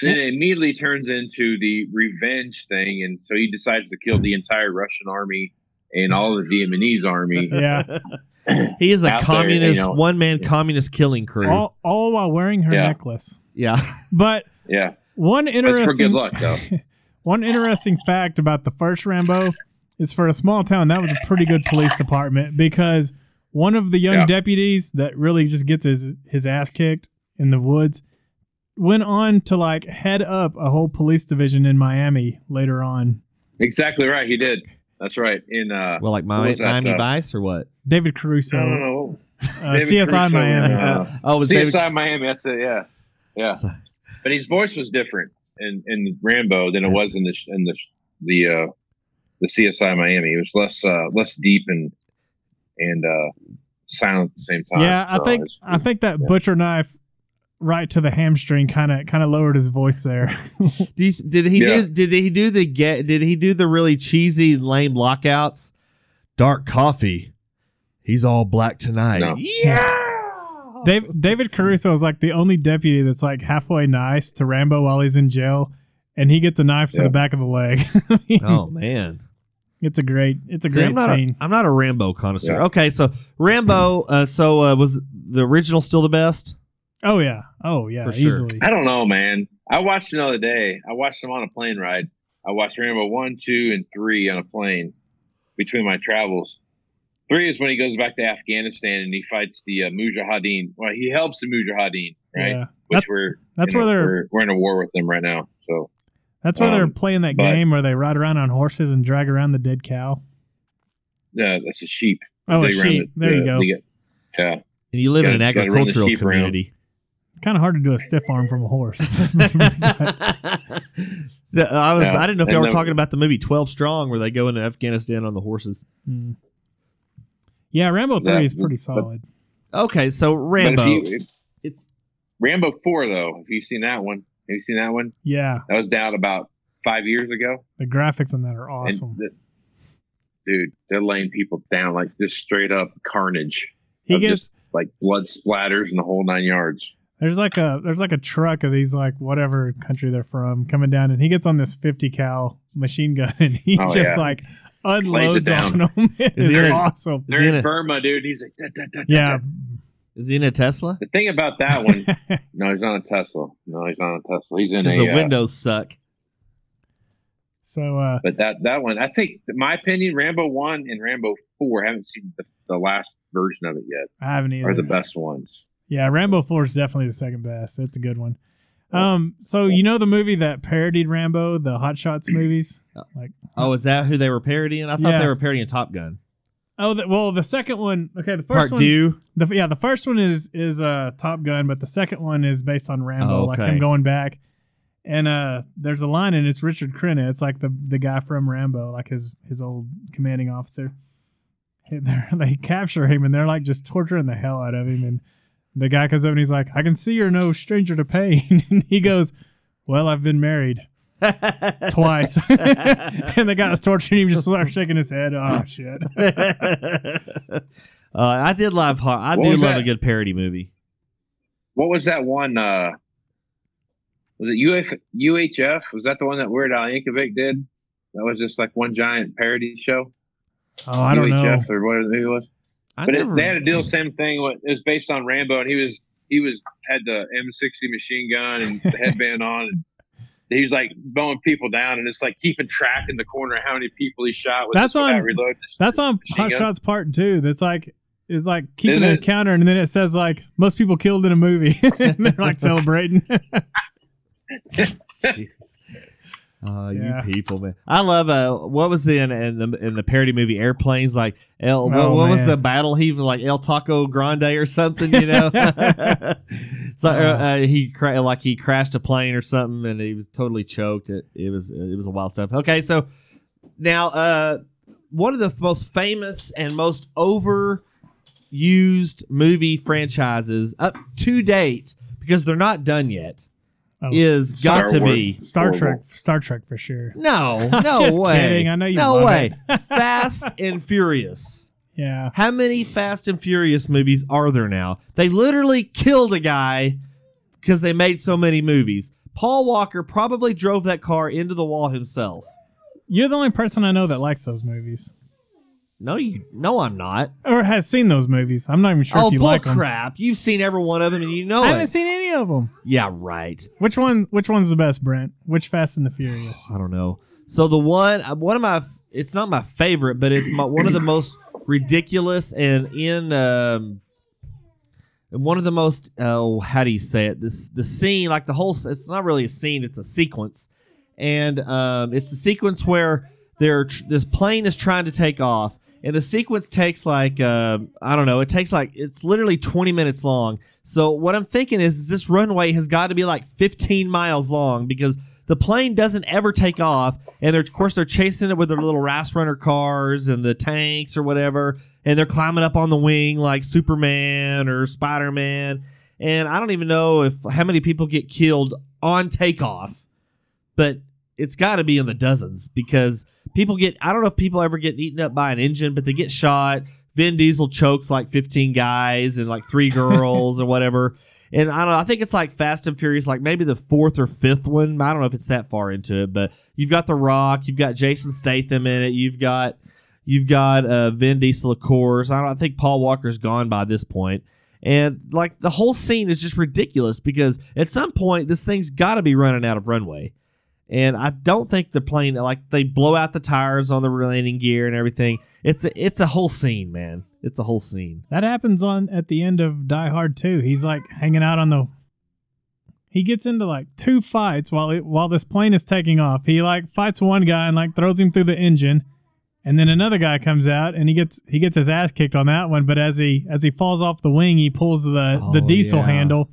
[SPEAKER 4] And then it immediately turns into the revenge thing, and so he decides to kill the entire Russian army and all the Vietnamese army. (laughs)
[SPEAKER 2] Yeah.
[SPEAKER 3] he is a
[SPEAKER 4] Out there,
[SPEAKER 3] communist,
[SPEAKER 4] you know.
[SPEAKER 3] one man communist killing crew.
[SPEAKER 2] all all while wearing her
[SPEAKER 4] Yeah.
[SPEAKER 2] necklace.
[SPEAKER 3] yeah.
[SPEAKER 2] But
[SPEAKER 4] Yeah,
[SPEAKER 2] one
[SPEAKER 4] that's for
[SPEAKER 2] interesting
[SPEAKER 4] good luck though. (laughs)
[SPEAKER 2] one interesting fact about the first Rambo is for a small town that was a pretty good police department because one of the young
[SPEAKER 4] Yeah.
[SPEAKER 2] deputies that really just gets his his ass kicked in the woods went on to like head up a whole police division in Miami later on.
[SPEAKER 4] Exactly right. He did. That's right. In uh,
[SPEAKER 3] Well, like
[SPEAKER 4] What
[SPEAKER 3] Miami,
[SPEAKER 4] was that,
[SPEAKER 3] Miami
[SPEAKER 4] uh,
[SPEAKER 3] Vice or what?
[SPEAKER 2] David Caruso,
[SPEAKER 4] I don't know.
[SPEAKER 2] uh, CSI
[SPEAKER 4] Caruso,
[SPEAKER 2] Miami.
[SPEAKER 4] uh, (laughs)
[SPEAKER 3] oh, it was
[SPEAKER 4] CSI
[SPEAKER 3] David.
[SPEAKER 4] Miami. That's it. Yeah, yeah. But his voice was different in, in Rambo than it was in the in the the uh, the CSI Miami. It was less uh, less deep and and uh, silent at the same time.
[SPEAKER 2] Yeah, I
[SPEAKER 4] So
[SPEAKER 2] think
[SPEAKER 4] it's-
[SPEAKER 2] I think that
[SPEAKER 4] yeah.
[SPEAKER 2] butcher knife right to the hamstring kind of kind of lowered his voice there. (laughs)
[SPEAKER 3] You, did he
[SPEAKER 4] Yeah.
[SPEAKER 3] do? Did he do the get? Did he do the really cheesy, lame lockouts? Dark coffee. He's all black tonight.
[SPEAKER 4] No.
[SPEAKER 3] Yeah.
[SPEAKER 2] Dave, David Caruso is like the only deputy that's like halfway nice to Rambo while he's in jail, and he gets a knife to the back of the leg. (laughs)
[SPEAKER 3] Oh man.
[SPEAKER 2] it's a great, it's a
[SPEAKER 3] See,
[SPEAKER 2] great
[SPEAKER 3] I'm not
[SPEAKER 2] scene.
[SPEAKER 3] A, I'm not a Rambo connoisseur.
[SPEAKER 4] Yeah.
[SPEAKER 3] Okay, so Rambo. Uh, so uh, was the original still the best?
[SPEAKER 2] Oh yeah, oh yeah,
[SPEAKER 3] For sure.
[SPEAKER 4] I don't know, man. I watched it the other day. I watched them on a plane ride. I watched Rambo one, two, and three on a plane between my travels. Three is when he goes back to Afghanistan and he fights the uh, Mujahideen. Well, he helps the Mujahideen, right?
[SPEAKER 2] Yeah,
[SPEAKER 4] Which
[SPEAKER 2] That-
[SPEAKER 4] we're
[SPEAKER 2] that's
[SPEAKER 4] you know,
[SPEAKER 2] where they're
[SPEAKER 4] we're, we're in a war with them right now. So
[SPEAKER 2] that's where they're
[SPEAKER 4] um,
[SPEAKER 2] playing that
[SPEAKER 4] but-
[SPEAKER 2] game where they ride around on horses and drag around the dead cow.
[SPEAKER 4] yeah, that's a sheep.
[SPEAKER 2] Oh, a
[SPEAKER 4] They run
[SPEAKER 2] sheep.
[SPEAKER 4] the-
[SPEAKER 2] there you go.
[SPEAKER 4] they get- yeah,
[SPEAKER 3] And you live in an
[SPEAKER 4] Gotta- gotta run the
[SPEAKER 3] agricultural
[SPEAKER 4] sheep around.
[SPEAKER 3] Community.
[SPEAKER 2] Kind of hard to do a stiff arm from a horse. (laughs) (laughs)
[SPEAKER 3] So, I was.
[SPEAKER 4] Yeah.
[SPEAKER 3] I didn't know if y'all were
[SPEAKER 4] the-
[SPEAKER 3] talking about the movie Twelve Strong, where they go into Afghanistan on the horses.
[SPEAKER 2] Hmm. Yeah, Rambo three
[SPEAKER 4] Yeah,
[SPEAKER 2] is pretty
[SPEAKER 4] but-
[SPEAKER 2] solid.
[SPEAKER 3] Okay, so Rambo.
[SPEAKER 4] you,
[SPEAKER 3] It's-
[SPEAKER 4] Rambo four though, if you've seen that one, have you seen that one?
[SPEAKER 2] Yeah,
[SPEAKER 4] That was down about five years ago.
[SPEAKER 2] the graphics in that are awesome.
[SPEAKER 4] The- dude, they're laying people down like just straight up carnage.
[SPEAKER 2] he gets
[SPEAKER 4] just, like blood splatters and the whole nine yards.
[SPEAKER 2] There's like a there's like a truck of these like whatever country they're from coming down, and he gets on this 50 cal machine gun, (laughs) and he
[SPEAKER 4] Oh,
[SPEAKER 2] just
[SPEAKER 4] yeah.
[SPEAKER 2] like unloads
[SPEAKER 4] down.
[SPEAKER 2] on them. (laughs) It
[SPEAKER 3] Is
[SPEAKER 2] is
[SPEAKER 3] he in-
[SPEAKER 2] awesome.
[SPEAKER 4] They're
[SPEAKER 3] Is
[SPEAKER 4] in
[SPEAKER 3] in a-
[SPEAKER 4] Burma, dude. He's like, "Da, da, da, da,
[SPEAKER 2] Yeah,
[SPEAKER 4] da."
[SPEAKER 3] Is he in a Tesla?
[SPEAKER 4] The thing about that one, (laughs) no, he's not a Tesla. No, he's not a Tesla. He's in
[SPEAKER 3] Because
[SPEAKER 4] a.
[SPEAKER 3] the
[SPEAKER 4] uh,
[SPEAKER 3] windows suck.
[SPEAKER 2] so uh,
[SPEAKER 4] but that that one, I think, my opinion, Rambo one and Rambo four. I haven't seen the, the last version of it yet.
[SPEAKER 2] I haven't either.
[SPEAKER 4] Are the best ones.
[SPEAKER 2] Yeah, Rambo 4 is definitely the second best. That's a good one. Um, so you know the movie that parodied Rambo, the Hot Shots (clears throat) movies? Like
[SPEAKER 3] Oh, is that who they were parodying? I thought
[SPEAKER 2] Yeah.
[SPEAKER 3] they were parodying Top Gun.
[SPEAKER 2] oh, the, well, the second one. Okay, the first
[SPEAKER 3] Part
[SPEAKER 2] one.
[SPEAKER 3] two.
[SPEAKER 2] The, yeah, the first one is is uh Top Gun, but the second one is based on Rambo,
[SPEAKER 3] Oh,
[SPEAKER 2] like
[SPEAKER 3] okay.
[SPEAKER 2] him going back. And uh, there's a line, and it's Richard Crenna. It's like the the guy from Rambo, like his his old commanding officer. They're- (laughs) They capture him, and they're like just torturing the hell out of him. And the guy comes up and he's like, "I can see you're no stranger to pain." (laughs) and he goes, "Well, I've been married (laughs) twice." (laughs) and the guy that's torturing him just starts shaking his head. Oh shit!
[SPEAKER 3] uh, I did love. Ho- I
[SPEAKER 4] What
[SPEAKER 3] do love
[SPEAKER 4] that?
[SPEAKER 3] a good parody movie.
[SPEAKER 4] What was that one? uh Was it UF, UHF? Was that the one that Weird Al Yankovic did? That was just like one giant parody show.
[SPEAKER 2] Oh, I don't know.
[SPEAKER 4] UHF or whatever the movie was.
[SPEAKER 3] I
[SPEAKER 4] But
[SPEAKER 3] never-
[SPEAKER 4] it, they had to do the same thing. What it was based on Rambo, and he was he was had the M60 machine gun and the headband on, and he was like mowing people down, and it's like keeping track in the corner of how many people he shot. With
[SPEAKER 2] That's on-
[SPEAKER 4] reload.
[SPEAKER 2] That's on
[SPEAKER 4] Machine
[SPEAKER 2] Hot
[SPEAKER 4] gun?
[SPEAKER 2] Shots Part Two. That's like it's like keeping
[SPEAKER 4] Is
[SPEAKER 2] an
[SPEAKER 4] it?
[SPEAKER 2] counter, and then it says like most people killed in a movie. (laughs) and they're like celebrating. (laughs)
[SPEAKER 3] Oh,
[SPEAKER 2] Yeah.
[SPEAKER 3] you people, man! I love. Uh, what was the in, in the in the parody movie Airplanes? Like El, what,
[SPEAKER 2] Oh,
[SPEAKER 3] what was the battle? He was like El Taco Grande or something, you know? (laughs) (laughs) so uh, uh, he cra- like he crashed a plane or something, and he was totally choked. It, it was it was a wild stuff. Okay, so now uh, one of the most famous and most overused movie franchises up to date because they're not done yet
[SPEAKER 2] Oh,
[SPEAKER 3] is
[SPEAKER 4] Star
[SPEAKER 3] got to be
[SPEAKER 2] Star. Trek. Star Trek for sure.
[SPEAKER 3] no, (laughs) no
[SPEAKER 2] Just
[SPEAKER 3] way.
[SPEAKER 2] kidding. I know you
[SPEAKER 3] No way. (laughs) Fast and Furious.
[SPEAKER 2] Yeah.
[SPEAKER 3] How many Fast and Furious movies are there now? They literally killed a guy because they made so many movies. Paul Walker probably drove that car into the wall himself.
[SPEAKER 2] You're the only person I know that likes those movies
[SPEAKER 3] No, you. No, I'm not.
[SPEAKER 2] or has seen those movies. I'm not even sure
[SPEAKER 3] oh,
[SPEAKER 2] if you
[SPEAKER 3] bull
[SPEAKER 2] like them.
[SPEAKER 3] crap! You've seen every one of them, and you know
[SPEAKER 2] I haven't
[SPEAKER 3] it.
[SPEAKER 2] seen any of them.
[SPEAKER 3] yeah, right.
[SPEAKER 2] Which one? Which one's the best, Brent? Which Fast and the Furious?
[SPEAKER 3] I don't know. So the one, uh, one of my, it's not my favorite, but it's my, one of the most ridiculous and in um, one of the most. Oh, how do you say it? This the scene, like the whole. It's not really a scene; it's a sequence, and um, it's the sequence where they're this plane is trying to take off, and the sequence takes like uh, I don't know. It takes like it's literally twenty minutes long. So what I'm thinking is, is this runway has got to be like 15 miles long because the plane doesn't ever take off, and of course they're chasing it with their little race runner cars and the tanks or whatever, and they're climbing up on the wing like Superman or Spider Man. And I don't even know if how many people get killed on takeoff, but it's got to be in the dozens because people get. I don't know if people ever get eaten up by an engine, but they get shot. Vin Diesel chokes like 15 guys and like three girls or whatever. And I don't know. I think it's like Fast and Furious, like maybe the fourth or fifth one. I don't know if it's that far into it, but you've got The Rock, you've got Jason Statham in it, you've got you've got uh, Vin Diesel, of course. I don't I think Paul Walker's gone by this point. And like the whole scene is just ridiculous because at some point this thing's got to be running out of runway. And I don't think the plane like they blow out the tires on the landing gear and everything. It's a, it's a whole scene, man. It's a whole scene.
[SPEAKER 2] That happens on at the end of Die Hard 2. He's like hanging out on the. He gets into like two fights while it, while this plane is taking off. He like fights one guy and like throws him through the engine, and then another guy comes out and he gets he gets his ass kicked on that one. But as he as he falls off the wing, he pulls the the
[SPEAKER 3] Oh,
[SPEAKER 2] diesel
[SPEAKER 3] yeah.
[SPEAKER 2] handle,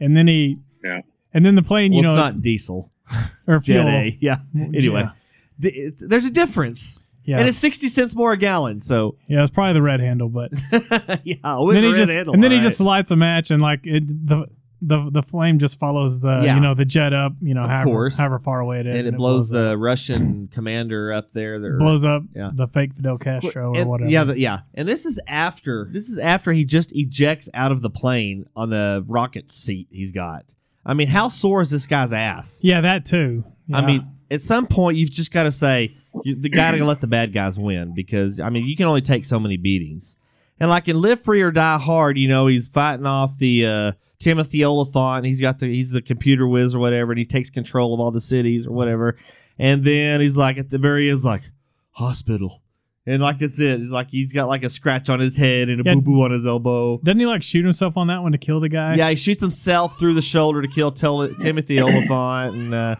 [SPEAKER 2] and then he
[SPEAKER 4] Yeah.
[SPEAKER 2] and then the plane
[SPEAKER 3] Well,
[SPEAKER 2] you know
[SPEAKER 3] it's not diesel. (laughs)
[SPEAKER 2] or
[SPEAKER 3] Jet
[SPEAKER 2] fuel.
[SPEAKER 3] A. Yeah. Mm, anyway,
[SPEAKER 2] Yeah.
[SPEAKER 3] D- it's- there's a difference,
[SPEAKER 2] Yeah,
[SPEAKER 3] and it's sixty cents more a gallon. So
[SPEAKER 2] yeah, it's probably the red handle, but (laughs)
[SPEAKER 3] yeah, with
[SPEAKER 2] then
[SPEAKER 3] the
[SPEAKER 2] he
[SPEAKER 3] red
[SPEAKER 2] just
[SPEAKER 3] handle,
[SPEAKER 2] and then he just lights a match and like it the the the flame just follows the
[SPEAKER 3] Yeah.
[SPEAKER 2] you know the jet up you know
[SPEAKER 3] Of
[SPEAKER 2] however,
[SPEAKER 3] course.
[SPEAKER 2] however far away it is
[SPEAKER 3] and it blows the Russian commander up there. that-
[SPEAKER 2] blows up
[SPEAKER 3] Yeah.
[SPEAKER 2] the fake Fidel Castro or
[SPEAKER 3] And-
[SPEAKER 2] whatever.
[SPEAKER 3] Yeah, the, yeah. And this is after this is after he just ejects out of the plane on the rocket seat he's got. I mean, how sore is this guy's ass?
[SPEAKER 2] yeah, that too.
[SPEAKER 3] I mean, at some point you've just got to say you, the guy to let the bad guys win because I mean you can only take so many beatings. And like in Live Free or Die Hard, you know he's fighting off the uh, Timothy Olyphant. He's got the he's the computer whiz or whatever, and he takes control of all the cities or whatever. And then he's like at the very end, he's like hospital, and like that's it. He's like he's got like a scratch on his head and a
[SPEAKER 2] Yeah.
[SPEAKER 3] boo boo on his elbow.
[SPEAKER 2] doesn't he like shoot himself on that one to kill the guy?
[SPEAKER 3] Yeah, he shoots himself through the shoulder to kill Tel- Timothy (clears throat) Olyphant, and uh,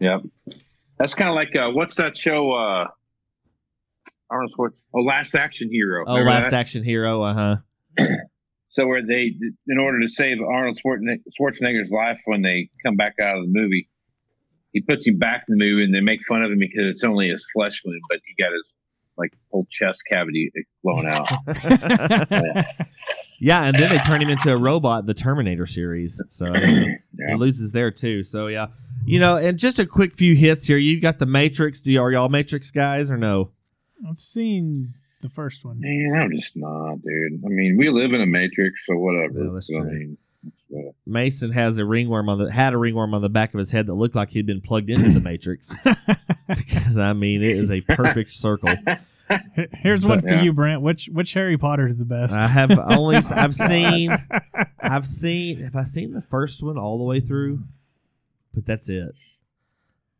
[SPEAKER 4] Yep. That's kind of like uh, what's that show? Uh, Arnold Schwarzenegger. Oh, Last Action Hero.
[SPEAKER 3] oh,
[SPEAKER 4] Remember
[SPEAKER 3] Last
[SPEAKER 4] that?
[SPEAKER 3] Action Hero, uh huh. (clears throat)
[SPEAKER 4] So where they, in order to save Arnold Schwarzenegger's life when they come back out of the movie, he puts him back in the movie, and they make fun of him because it's only his flesh wound, but he got his like whole chest cavity blown out. (laughs) (laughs)
[SPEAKER 3] Yeah, and then they turn him into a robot, the Terminator series. So (clears throat) you know, he loses there too. So yeah, you know, and just a quick few hits here. You got the Matrix. Do you, are y'all Matrix guys or no?
[SPEAKER 2] I've seen the first one.
[SPEAKER 4] Man, I'm just not, dude. I mean, we live in a matrix, so whatever.
[SPEAKER 3] Yeah, that's
[SPEAKER 4] I
[SPEAKER 3] true.
[SPEAKER 4] mean, uh,
[SPEAKER 3] Mason has a ringworm on the had a ringworm on the back of his head that looked like he'd been plugged into the Matrix. (laughs) because I mean, it is a perfect circle.
[SPEAKER 2] Here- (laughs) Here's one for
[SPEAKER 4] Yeah.
[SPEAKER 2] you, Brent. Which which Harry Potter is the best?
[SPEAKER 3] I have only I've (laughs) seen I've seen have I seen the first one all the way through, but that's it.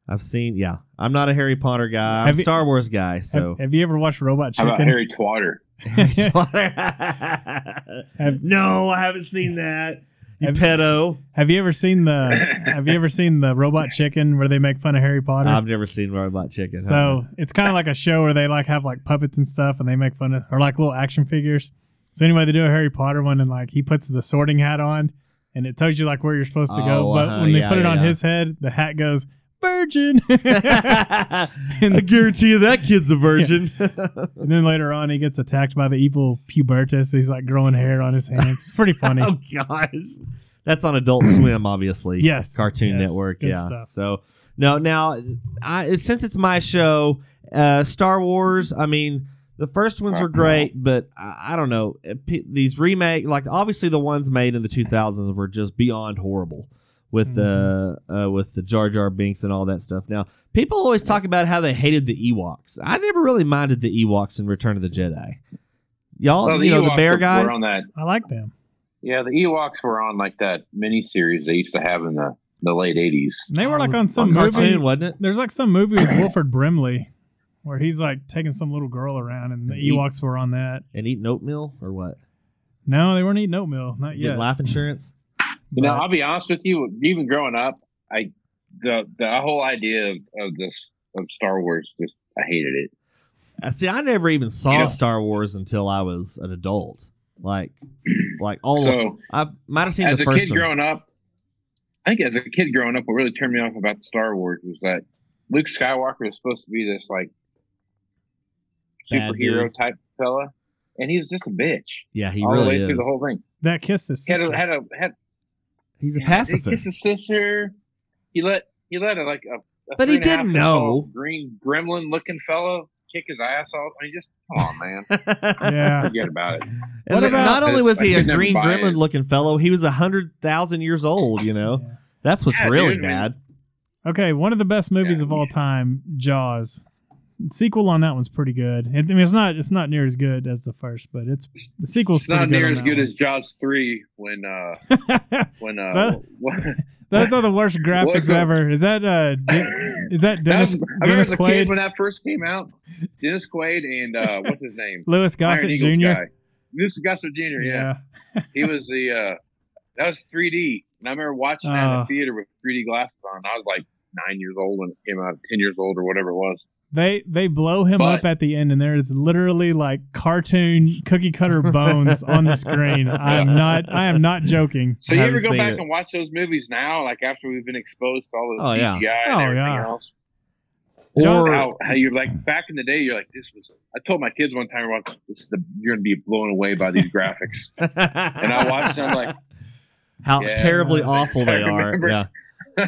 [SPEAKER 3] I've seen yeah. I'm not a Harry Potter guy. I'm
[SPEAKER 2] Have
[SPEAKER 3] a
[SPEAKER 2] you-
[SPEAKER 3] Star Wars guy. So
[SPEAKER 2] have, have you ever watched Robot
[SPEAKER 4] how about Harry Twatter?
[SPEAKER 3] Harry Potter. no, I haven't seen that. You
[SPEAKER 2] Have-
[SPEAKER 3] pedo.
[SPEAKER 2] Have you ever seen the Have you ever seen the Robot Chicken where they make fun of Harry Potter?
[SPEAKER 3] I've never seen Robot Chicken.
[SPEAKER 2] so it's kind of like a show where they like have like puppets and stuff, and they make fun of or like little action figures. So anyway, they do a Harry Potter one, and like he puts the sorting hat on, and it tells you like where you're supposed to go.
[SPEAKER 3] Oh,
[SPEAKER 2] But
[SPEAKER 3] uh-huh,
[SPEAKER 2] when they
[SPEAKER 3] yeah,
[SPEAKER 2] put it on
[SPEAKER 3] yeah.
[SPEAKER 2] his head, the hat goes virgin. (laughs)
[SPEAKER 3] And I guarantee you that kid's a virgin. (laughs)
[SPEAKER 2] And then later on, he gets attacked by the evil Pubertus. He's like growing hair on his (laughs) hands. It's pretty funny.
[SPEAKER 3] oh gosh, that's on Adult (clears throat) Swim, obviously.
[SPEAKER 2] Yes,
[SPEAKER 3] Cartoon
[SPEAKER 2] yes,
[SPEAKER 3] Network.
[SPEAKER 2] good
[SPEAKER 3] yeah.
[SPEAKER 2] stuff.
[SPEAKER 3] So no, now I, since it's my show, uh, Star Wars. I mean, the first ones are great, but I, I don't know these remake. Like obviously the ones made in the 2000s were just beyond horrible. With uh, uh with the Jar Jar Binks and all that stuff. Now people always talk about how they hated the Ewoks. I never really minded the Ewoks in Return of the Jedi. Y'all,
[SPEAKER 4] Well,
[SPEAKER 3] you know the bear guys.
[SPEAKER 4] Were on that.
[SPEAKER 2] I like them.
[SPEAKER 4] Yeah, the Ewoks were on like that mini series they used to have in the, the late '80s.
[SPEAKER 2] And they were like on some
[SPEAKER 3] on cartoon,
[SPEAKER 2] movie.
[SPEAKER 3] wasn't it?
[SPEAKER 2] There's like some movie with Wilford Brimley where he's like taking some little girl around, and the
[SPEAKER 3] And eat-
[SPEAKER 2] Ewoks were on that.
[SPEAKER 3] And eating oatmeal or what?
[SPEAKER 2] No, they weren't eating oatmeal, not
[SPEAKER 3] Getting
[SPEAKER 2] yet.
[SPEAKER 3] life insurance.
[SPEAKER 4] You know, I'll be honest with you. Even growing up, I the the whole idea of, of this of Star Wars just I hated it.
[SPEAKER 3] I see. I never even saw
[SPEAKER 4] You know-
[SPEAKER 3] Star Wars until I was an adult. Like, (clears throat) like all.
[SPEAKER 4] So
[SPEAKER 3] I might have seen
[SPEAKER 4] as
[SPEAKER 3] the
[SPEAKER 4] a kid
[SPEAKER 3] one.
[SPEAKER 4] growing up, I think as a kid growing up, what really turned me off about Star Wars was that Luke Skywalker is supposed to be this like
[SPEAKER 3] Bad
[SPEAKER 4] superhero
[SPEAKER 3] dude.
[SPEAKER 4] type fella, and he was just a bitch
[SPEAKER 3] yeah, he
[SPEAKER 4] all the way
[SPEAKER 3] really
[SPEAKER 4] through the whole thing.
[SPEAKER 2] that kiss
[SPEAKER 4] is had a, had a had
[SPEAKER 3] He's a
[SPEAKER 4] Yeah, He kissed
[SPEAKER 3] pacifist.
[SPEAKER 4] his sister. He let he let a like a, a
[SPEAKER 3] But he
[SPEAKER 4] three and a half
[SPEAKER 3] didn't know.
[SPEAKER 4] green gremlin looking fellow kick his ass off. I mean, just come on, man, (laughs)
[SPEAKER 2] yeah.
[SPEAKER 4] forget about it.
[SPEAKER 3] And
[SPEAKER 2] What about-
[SPEAKER 3] not only was he a green gremlin
[SPEAKER 4] it.
[SPEAKER 3] looking fellow, he was a hundred thousand years old. You know,
[SPEAKER 2] Yeah.
[SPEAKER 3] that's what's
[SPEAKER 4] Yeah,
[SPEAKER 3] really
[SPEAKER 4] dude, I mean-
[SPEAKER 3] bad.
[SPEAKER 2] Okay, one of the best movies
[SPEAKER 4] Yeah.
[SPEAKER 2] of all time, Jaws. Sequel on that one's pretty good. I mean, it's not it's not near as good as the first, but it's the sequel's
[SPEAKER 4] It's
[SPEAKER 2] pretty
[SPEAKER 4] not
[SPEAKER 2] good.
[SPEAKER 4] near as good
[SPEAKER 2] one.
[SPEAKER 4] as Jaws three when uh (laughs) when uh
[SPEAKER 2] That- (laughs)
[SPEAKER 4] what, (laughs)
[SPEAKER 2] Those are the worst graphics ever. Is that uh De- (coughs) is that
[SPEAKER 4] that
[SPEAKER 2] Dennis
[SPEAKER 4] was, I remember
[SPEAKER 2] Dennis
[SPEAKER 4] as a
[SPEAKER 2] Quaid?
[SPEAKER 4] kid when that first came out. Dennis Quaid and uh what's his name? Louis
[SPEAKER 2] Gossett Jr.
[SPEAKER 4] Louis Gossett Jr. Yeah. he was the uh that was 3D, and I remember watching that in
[SPEAKER 2] Oh.
[SPEAKER 4] the theater with 3D glasses on. I was like nine years old when it came out, ten years old or whatever it was.
[SPEAKER 2] They they blow him
[SPEAKER 4] But-
[SPEAKER 2] up at the end, and there is literally like cartoon cookie cutter bones on the screen. (laughs) I am not I am not joking.
[SPEAKER 4] So you ever go back
[SPEAKER 3] it.
[SPEAKER 4] and watch those movies now, like after we've been exposed to all the
[SPEAKER 3] Oh, yeah.
[SPEAKER 4] CGI and
[SPEAKER 2] Oh,
[SPEAKER 4] everything
[SPEAKER 2] yeah.
[SPEAKER 4] else?
[SPEAKER 3] Or
[SPEAKER 4] How, how you're like back in the day, you're like, this was. I told my kids one time, "Watch this. is The, you're gonna be blown away by these graphics." (laughs)
[SPEAKER 3] and
[SPEAKER 4] I watched it, I'm like,
[SPEAKER 3] how
[SPEAKER 4] Yeah.
[SPEAKER 3] terribly awful they (laughs) are. Yeah.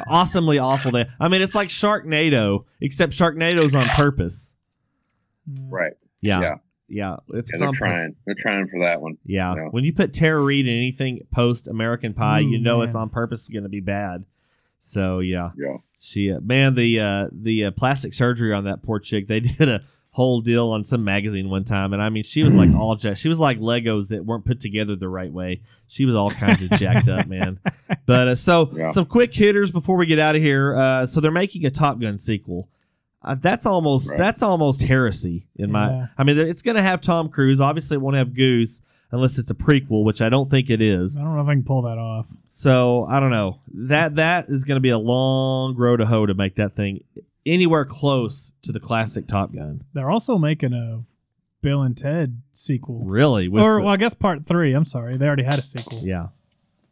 [SPEAKER 3] Awesomely awful they. I mean, it's like Sharknado, except Sharknado's on purpose.
[SPEAKER 4] Right.
[SPEAKER 3] Yeah.
[SPEAKER 4] Yeah.
[SPEAKER 3] Yeah. If
[SPEAKER 4] Yeah,
[SPEAKER 3] it's
[SPEAKER 4] they're
[SPEAKER 3] on pur-
[SPEAKER 4] trying. They're trying for that one.
[SPEAKER 3] Yeah.
[SPEAKER 4] Yeah.
[SPEAKER 3] When you put Tara Reid in anything post American Pie, you
[SPEAKER 2] Ooh,
[SPEAKER 3] know it's on purpose going to be bad. So yeah,
[SPEAKER 4] Yeah.
[SPEAKER 3] she uh, man the uh, the uh, plastic surgery on that poor chick. They (laughs) did a whole deal on some magazine one time, and I mean she was like (clears throat) all jacked. She was like Legos that weren't put together the right way. She was all kinds of jacked up, man. (laughs) But uh, so
[SPEAKER 4] Yeah.
[SPEAKER 3] some quick hitters before we get out of here. Uh, so they're making a Top Gun sequel. Uh, that's almost
[SPEAKER 4] Right.
[SPEAKER 3] that's almost heresy in my.
[SPEAKER 2] Yeah.
[SPEAKER 3] I mean, it's going to have Tom Cruise. Obviously, it won't have Goose unless it's a prequel, which I don't think it is.
[SPEAKER 2] I don't know if I can pull that off.
[SPEAKER 3] So I don't know. That that is going to be a long road to hoe to make that thing anywhere close to the classic Top Gun.
[SPEAKER 2] They're also making a Bill and Ted sequel.
[SPEAKER 3] Really? With
[SPEAKER 2] or
[SPEAKER 3] the-
[SPEAKER 2] well, I guess part three. I'm sorry, they already had a sequel.
[SPEAKER 3] yeah.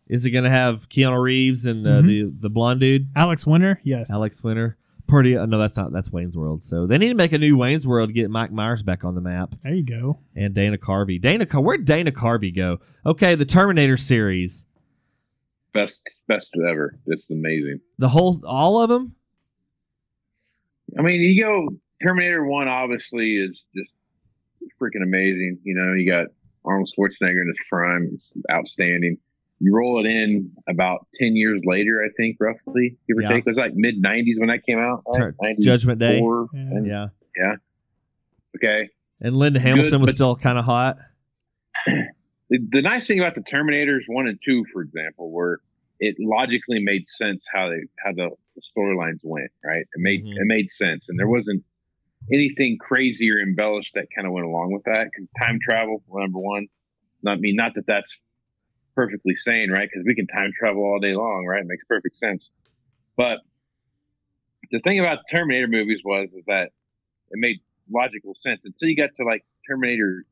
[SPEAKER 3] Is it going to have Keanu Reeves and uh,
[SPEAKER 2] Mhm.
[SPEAKER 3] the the blonde dude,
[SPEAKER 2] Alex Winter, yes.
[SPEAKER 3] Alex Winter? Pretty. Uh, no, that's not. That's Wayne's World. So they need to make a new Wayne's World. to Get Mike Myers back on the map
[SPEAKER 2] There you go.
[SPEAKER 3] and Dana Carvey. Dana, Car- where'd Dana Carvey go? Okay, the Terminator series.
[SPEAKER 4] Best best ever. It's amazing.
[SPEAKER 3] The whole, all of them.
[SPEAKER 4] I mean, you go Terminator One. Obviously, is just freaking amazing. You know, you got Arnold Schwarzenegger in his prime. It's outstanding. You roll it in about ten years later, I think, roughly, give or
[SPEAKER 3] Yeah.
[SPEAKER 4] take. It was like mid '90s when that came out. Right?
[SPEAKER 3] Judgment Day.
[SPEAKER 4] 94,
[SPEAKER 2] Yeah.
[SPEAKER 3] Yeah.
[SPEAKER 4] Okay.
[SPEAKER 3] And Linda Hamilton
[SPEAKER 4] Good,
[SPEAKER 3] was
[SPEAKER 4] but-
[SPEAKER 3] still kind of hot. (clears throat)
[SPEAKER 4] the, the nice thing about the Terminators one and two, for example, were it logically made sense how they how the, the storylines went. Right, it made
[SPEAKER 3] Mhm.
[SPEAKER 4] it made sense, and there wasn't anything crazy or embellished that kind of went along with that. Because time travel, number one, not I mean not that that's perfectly sane, right? Because we can time travel all day long, right? It makes perfect sense. But the thing about Terminator movies was is that it made logical sense until you got to like Terminator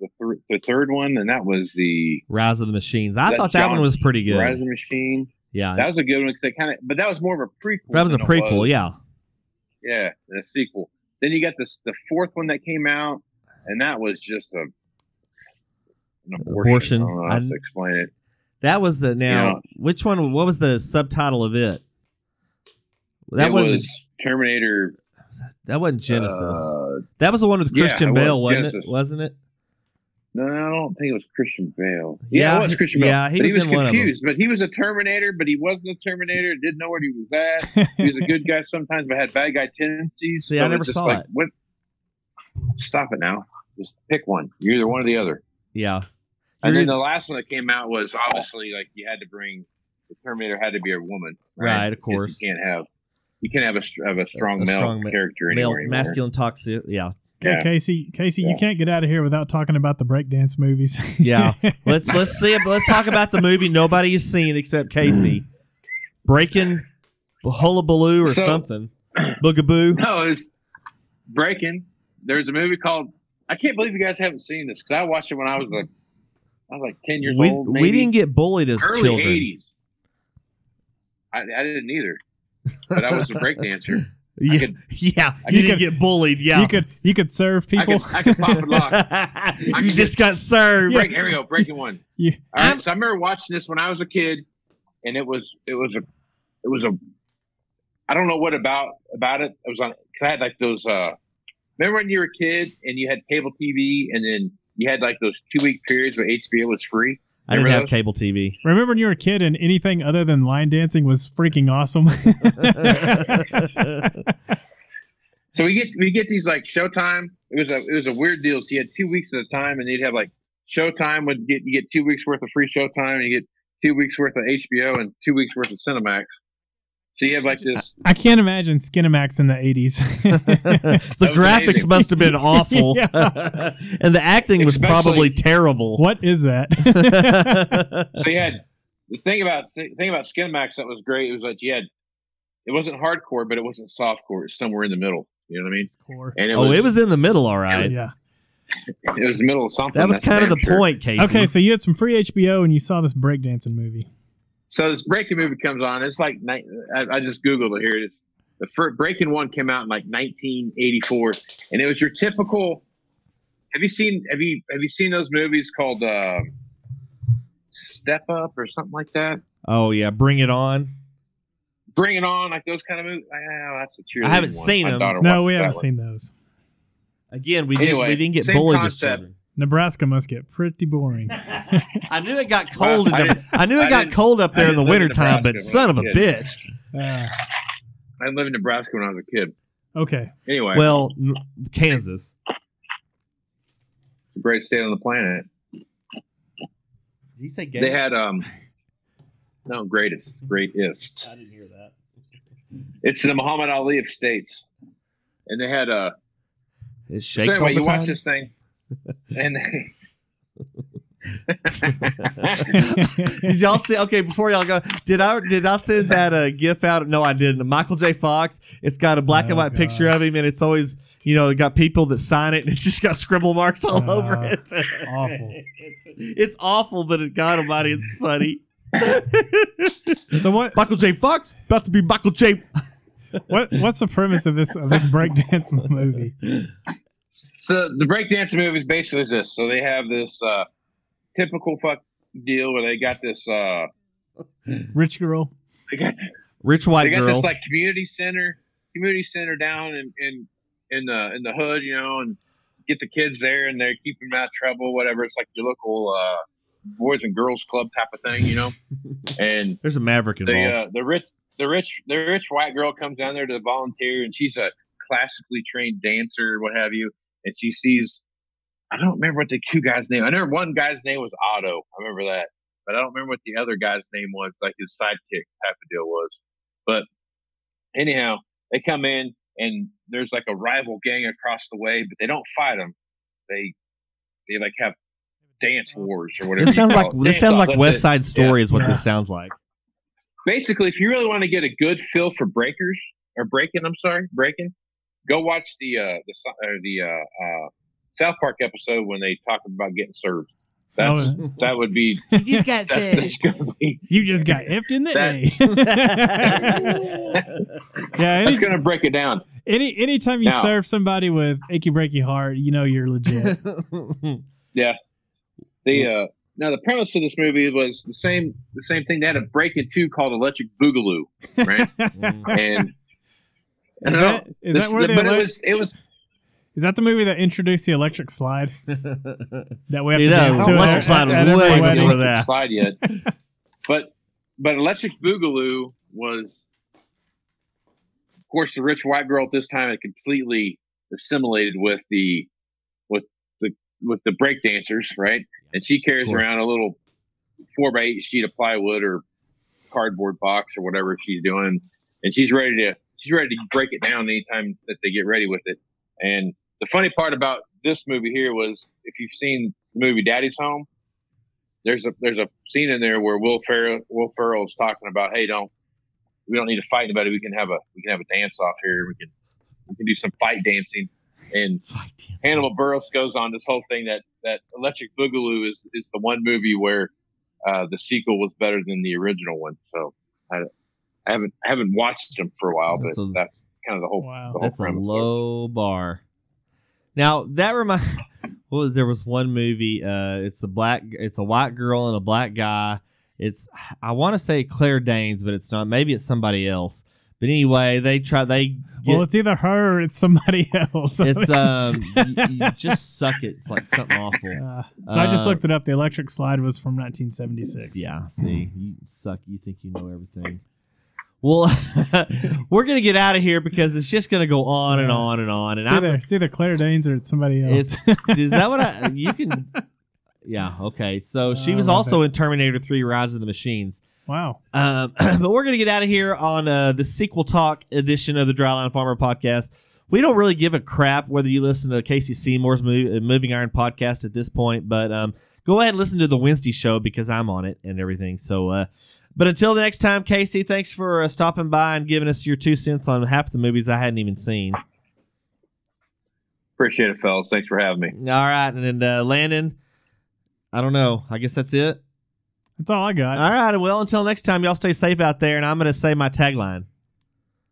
[SPEAKER 4] the, th- the third one, and that was the
[SPEAKER 3] Rise of the Machines. I thought that
[SPEAKER 4] John
[SPEAKER 3] one was pretty good.
[SPEAKER 4] Rise of the Machine.
[SPEAKER 3] Yeah,
[SPEAKER 4] That was a good one because they kind of, but that was more of a prequel.
[SPEAKER 3] that was a prequel.
[SPEAKER 4] was-
[SPEAKER 3] Yeah,
[SPEAKER 4] yeah, and a sequel. Then you got this the fourth one that came out, and that was just a an
[SPEAKER 3] Abortion.
[SPEAKER 4] abortion. I don't know how to explain it.
[SPEAKER 3] that was the now.
[SPEAKER 4] Yeah.
[SPEAKER 3] Which one? What was the subtitle of it? That
[SPEAKER 4] it
[SPEAKER 3] wasn't
[SPEAKER 4] Terminator.
[SPEAKER 3] that wasn't Genesis.
[SPEAKER 4] uh,
[SPEAKER 3] that was the one with
[SPEAKER 4] yeah,
[SPEAKER 3] Christian
[SPEAKER 4] was
[SPEAKER 3] Bale, wasn't
[SPEAKER 4] Genesis.
[SPEAKER 3] it? Wasn't it?
[SPEAKER 4] No, I don't think it was Christian Bale.
[SPEAKER 3] Yeah,
[SPEAKER 4] Yeah, it was Christian Bale.
[SPEAKER 3] yeah, he
[SPEAKER 4] but
[SPEAKER 3] was
[SPEAKER 4] he was
[SPEAKER 3] in one of them.
[SPEAKER 4] confused. But he was a Terminator, but he wasn't a Terminator. Didn't know where he was at. he was a good guy sometimes, but had bad guy tendencies. (laughs)
[SPEAKER 3] See, I never saw
[SPEAKER 4] like,
[SPEAKER 3] it.
[SPEAKER 4] What? Stop it now. Just pick one. You're either one or the other.
[SPEAKER 3] Yeah.
[SPEAKER 4] And
[SPEAKER 3] You're
[SPEAKER 4] then the last one that came out was obviously like you had to bring the Terminator had to be a woman,
[SPEAKER 3] Right, of course.
[SPEAKER 4] You can't have you can't have a, have a strong
[SPEAKER 3] A
[SPEAKER 4] male
[SPEAKER 3] strong ma-
[SPEAKER 4] character
[SPEAKER 3] male
[SPEAKER 4] anymore. anymore.
[SPEAKER 3] masculine toxic. Yeah.
[SPEAKER 2] Okay,
[SPEAKER 4] Yeah.
[SPEAKER 2] Casey, Casey, you can't get out of here without talking about the breakdance movies. (laughs)
[SPEAKER 3] Yeah. let's (laughs) let's see. Let's talk about the movie nobody has seen except Casey. Mm. Breaking Hullabaloo or
[SPEAKER 4] So-
[SPEAKER 3] something. Boogaboo.
[SPEAKER 4] No, it's breaking. There's a movie called. I can't believe you guys haven't seen this because I watched it when I was like, I was like ten years
[SPEAKER 3] We,
[SPEAKER 4] old.
[SPEAKER 3] we didn't get bullied as
[SPEAKER 4] early
[SPEAKER 3] children.
[SPEAKER 4] '80s. I, I didn't either, but I was a breakdancer. (laughs)
[SPEAKER 3] Yeah,
[SPEAKER 4] could- (laughs)
[SPEAKER 3] yeah.
[SPEAKER 4] I
[SPEAKER 3] you
[SPEAKER 2] could-
[SPEAKER 3] get bullied. Yeah.
[SPEAKER 2] You could you could serve
[SPEAKER 4] I
[SPEAKER 2] people.
[SPEAKER 4] could, I could pop and lock. (laughs)
[SPEAKER 3] you just got served.
[SPEAKER 4] Break, here we go. Breaking one. (laughs)
[SPEAKER 2] You-
[SPEAKER 4] All right. So I remember watching this when I was a kid, and it was it was a it was a I don't know what about about it. It was on. Cause I had like those. uh Remember when you were a kid and you had cable TV, and then you had like those two week periods where HBO was free.
[SPEAKER 3] I didn't
[SPEAKER 4] Remember
[SPEAKER 3] have
[SPEAKER 4] those?
[SPEAKER 3] cable TV.
[SPEAKER 2] Remember when you were a kid and anything other than line dancing was freaking awesome? (laughs)
[SPEAKER 4] So we get we get these like Showtime. It was a it was a weird deal. So you had two weeks at a time, and you'd have like Showtime would get you get two weeks worth of free Showtime, and you get two weeks worth of HBO and two weeks worth of Cinemax. So you have like this.
[SPEAKER 2] I can't imagine Skinamax in the 80s. (laughs)
[SPEAKER 3] the graphics
[SPEAKER 4] amazing.
[SPEAKER 3] must have been (laughs) awful,
[SPEAKER 2] Yeah. (laughs)
[SPEAKER 3] and the acting was
[SPEAKER 4] Especially-
[SPEAKER 3] probably terrible.
[SPEAKER 2] what is that?
[SPEAKER 4] So you had the thing about the thing about Skinemax that was great. It was like you had it wasn't hardcore, but it wasn't softcore. It was somewhere in the middle. You know what I mean?
[SPEAKER 2] Core.
[SPEAKER 4] And it
[SPEAKER 3] oh,
[SPEAKER 4] was
[SPEAKER 3] it was in the middle, all right.
[SPEAKER 2] Yeah.
[SPEAKER 4] it was the middle of something.
[SPEAKER 3] That was kind of the
[SPEAKER 4] sure.
[SPEAKER 3] point, Casey.
[SPEAKER 2] Okay, so you had some free HBO and you saw this breakdancing movie.
[SPEAKER 4] So this breaking movie comes on. It's like I, I just googled it here. It's the first breaking one came out in like 1984, and it was your typical. Have you seen have you have you seen those movies called uh, Step Up or something like that.
[SPEAKER 3] Oh yeah, Bring It On.
[SPEAKER 4] Bring It On, like those kind of movies. Oh, that's a cheerleading
[SPEAKER 3] I haven't
[SPEAKER 4] one.
[SPEAKER 3] seen
[SPEAKER 4] My
[SPEAKER 3] them.
[SPEAKER 2] No, we haven't
[SPEAKER 4] one.
[SPEAKER 2] seen those.
[SPEAKER 3] Again, we didn't we didn't get
[SPEAKER 4] same
[SPEAKER 3] bullied as
[SPEAKER 4] concept.
[SPEAKER 3] children.
[SPEAKER 2] Nebraska must get pretty boring. (laughs)
[SPEAKER 3] I knew it got cold.
[SPEAKER 4] Well, I
[SPEAKER 3] in the, I knew it
[SPEAKER 4] I
[SPEAKER 3] got cold up there in the
[SPEAKER 4] didn't
[SPEAKER 3] wintertime, but son of a
[SPEAKER 4] when I was a kid.
[SPEAKER 3] bitch.
[SPEAKER 2] Uh,
[SPEAKER 4] I lived in Nebraska when I was a kid.
[SPEAKER 2] okay.
[SPEAKER 4] Anyway,
[SPEAKER 3] Well, Kansas.
[SPEAKER 4] it's the greatest state on the planet.
[SPEAKER 3] Did he say
[SPEAKER 4] They had um, no greatest, greatest.
[SPEAKER 3] I didn't hear that.
[SPEAKER 4] It's the Muhammad Ali of states, and they had uh,
[SPEAKER 3] It
[SPEAKER 4] so
[SPEAKER 3] shakes
[SPEAKER 4] anyway,
[SPEAKER 3] all the
[SPEAKER 4] you watch this thing, and (laughs)
[SPEAKER 3] did y'all see? Okay, before y'all go, did I did I send that uh, gif out? No, I didn't. Michael J. Fox. It's got a black and
[SPEAKER 2] Oh,
[SPEAKER 3] white picture of him, and it's always you know got people that sign it, and it's just got scribble marks all
[SPEAKER 2] Oh,
[SPEAKER 3] over it.
[SPEAKER 2] awful.
[SPEAKER 3] it's awful, but it, God Almighty, it's funny.
[SPEAKER 2] So what?
[SPEAKER 3] Michael J. Fox about to be Michael J.
[SPEAKER 2] What? What's the premise of this of this breakdance movie?
[SPEAKER 4] So the breakdance movie is basically this. So they have this uh, typical fuck deal where they got this. Uh,
[SPEAKER 2] Rich girl.
[SPEAKER 4] they got
[SPEAKER 3] Rich white girl.
[SPEAKER 4] they got
[SPEAKER 3] girl.
[SPEAKER 4] this like community center, community center down in in in the in the hood, you know, and get the kids there and they're keeping them out of trouble, whatever. It's like your local uh, boys and girls club type of thing, you know. (laughs) and
[SPEAKER 3] There's a Maverick
[SPEAKER 4] the
[SPEAKER 3] involved.
[SPEAKER 4] uh, the rich the rich the rich white girl comes down there to volunteer, and she's a classically trained dancer, what have you, and she sees. I don't remember what the two guys' name. I know one guy's name was Otto. I remember that, but I don't remember what the other guy's name was. Like his sidekick type of deal was. But anyhow, they come in and there's like a rival gang across the way, but they don't fight them. They they like have dance wars or whatever.
[SPEAKER 3] this sounds like this
[SPEAKER 4] Dance
[SPEAKER 3] sounds
[SPEAKER 4] off,
[SPEAKER 3] like West. Side Story is what
[SPEAKER 2] Yeah.
[SPEAKER 3] this sounds like.
[SPEAKER 4] basically, if you really want to get a good feel for breakers or breaking, I'm sorry, breaking, go watch the uh the so- or the uh, uh South Park episode when they talk about getting served. That's
[SPEAKER 2] Oh,
[SPEAKER 4] that would (laughs) (laughs) be
[SPEAKER 6] You just got
[SPEAKER 4] that's,
[SPEAKER 6] sick.
[SPEAKER 4] be
[SPEAKER 2] you just got effed in the
[SPEAKER 4] That-
[SPEAKER 2] A. (laughs) yeah. Any,
[SPEAKER 4] that's gonna break it down.
[SPEAKER 2] any anytime you
[SPEAKER 4] Now-
[SPEAKER 2] serve somebody with achy breaky heart, you know you're legit.
[SPEAKER 4] Yeah. The uh now the premise of this movie was the same the same thing. They had a break in two called Electric Boogaloo, right? and
[SPEAKER 2] Is that is
[SPEAKER 4] this-
[SPEAKER 2] that where the
[SPEAKER 4] but it was it was
[SPEAKER 2] is that the movie that introduced the electric slide (laughs) that we have
[SPEAKER 3] See,
[SPEAKER 2] to
[SPEAKER 3] that
[SPEAKER 2] dance to
[SPEAKER 3] electric slide was
[SPEAKER 2] at every
[SPEAKER 3] way
[SPEAKER 2] wedding?
[SPEAKER 3] before that.
[SPEAKER 4] slide yet. (laughs) but but Electric Boogaloo was, of course, the rich white girl at this time had completely assimilated with the with the with the break dancers, right? And she carries around a little four by eight sheet of plywood or cardboard box or whatever she's doing, and she's ready to she's ready to break it down anytime that they get ready with it. And the funny part about this movie here was if you've seen the movie Daddy's Home, there's a there's a scene in there where Will Ferrell Will Ferrell is talking about, hey, don't we don't need to fight anybody. We can have a we can have a dance off here. We can we can do some fight dancing. And Hannibal Buress goes on this whole thing that that Electric Boogaloo is is the one movie where uh, the sequel was better than the original one. So I, I haven't I haven't watched them for a while,
[SPEAKER 3] That's
[SPEAKER 4] but
[SPEAKER 3] a-
[SPEAKER 4] that's kind of the whole
[SPEAKER 2] Wow.
[SPEAKER 4] the whole
[SPEAKER 3] That's a
[SPEAKER 4] premise.
[SPEAKER 3] low bar. Now that reminds. (laughs) what was there was one movie. Uh, it's a black, it's a white girl and a black guy. It's I want to say Claire Danes, but it's not. Maybe it's somebody else. But anyway, they try. They get,
[SPEAKER 2] Well, it's either her or it's somebody (laughs) else.
[SPEAKER 3] it's um (laughs) you, you just suck it. It's like something awful.
[SPEAKER 2] Uh, so I just
[SPEAKER 3] Uh,
[SPEAKER 2] looked it up. The electric slide was from 1976.
[SPEAKER 3] Yeah, see, you suck. You think you know everything. Well, (laughs) we're gonna get out of here because it's just gonna go on and on and on. And
[SPEAKER 2] It's
[SPEAKER 3] I'm
[SPEAKER 2] either, it's either Claire Danes or it's somebody else.
[SPEAKER 3] It's is that what I you can? (laughs) Yeah. Okay. So she
[SPEAKER 2] Uh,
[SPEAKER 3] was also in Terminator Three: Rise of the Machines.
[SPEAKER 2] wow.
[SPEAKER 3] Um, (clears throat) but we're gonna get out of here on uh, the sequel talk edition of the Dryland Farmer podcast. We don't really give a crap whether you listen to Casey Seymour's Mo- uh, Moving Iron podcast at this point, but um, go ahead and listen to the Wednesday show because I'm on it and everything. So, uh, but until the next time, Casey, thanks for uh, stopping by and giving us your two cents on half the movies I hadn't even seen.
[SPEAKER 4] Appreciate it, fellas. Thanks for having me.
[SPEAKER 3] All right, and then uh, Landon. I don't know. I guess that's it.
[SPEAKER 2] That's all I got.
[SPEAKER 3] All right. Well, until next time, y'all stay safe out there. And I'm going to say my tagline.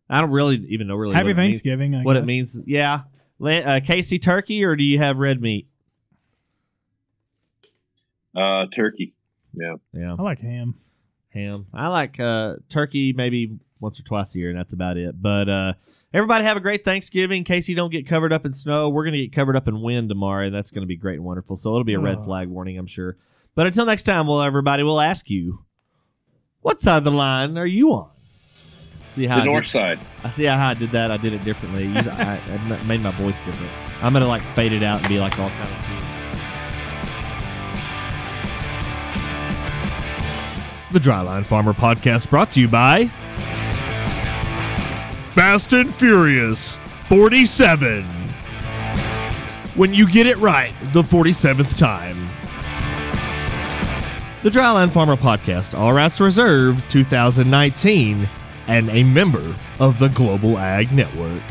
[SPEAKER 3] I don't really even know really
[SPEAKER 2] Happy
[SPEAKER 3] what it means-
[SPEAKER 2] Thanksgiving. I
[SPEAKER 3] what it means. Yeah. Uh, Casey turkey, or do you have red meat?
[SPEAKER 4] Uh, turkey. Yeah.
[SPEAKER 3] Yeah.
[SPEAKER 2] I like ham.
[SPEAKER 3] Ham. I like uh, turkey maybe once or twice a year, and that's about it. But uh, everybody have a great Thanksgiving. In case you don't get covered up in snow, we're going to get covered up in wind tomorrow, and that's going to be great and wonderful. So it'll be a red
[SPEAKER 2] Oh.
[SPEAKER 3] flag warning, I'm sure. But until next time, well, everybody, we'll ask you, what side of the line are you on? See how
[SPEAKER 4] The
[SPEAKER 3] I
[SPEAKER 4] north
[SPEAKER 3] did,
[SPEAKER 4] side.
[SPEAKER 3] I see how I did that. I did it differently. I, I made my voice different. I'm gonna like fade it out and be like all kind of.
[SPEAKER 1] The Dryland Farmer podcast brought to you by Fast and Furious 47. When you get it right the 47th time. The Dryland Farmer podcast, all rights reserved 2019, and a member of the Global Ag Network.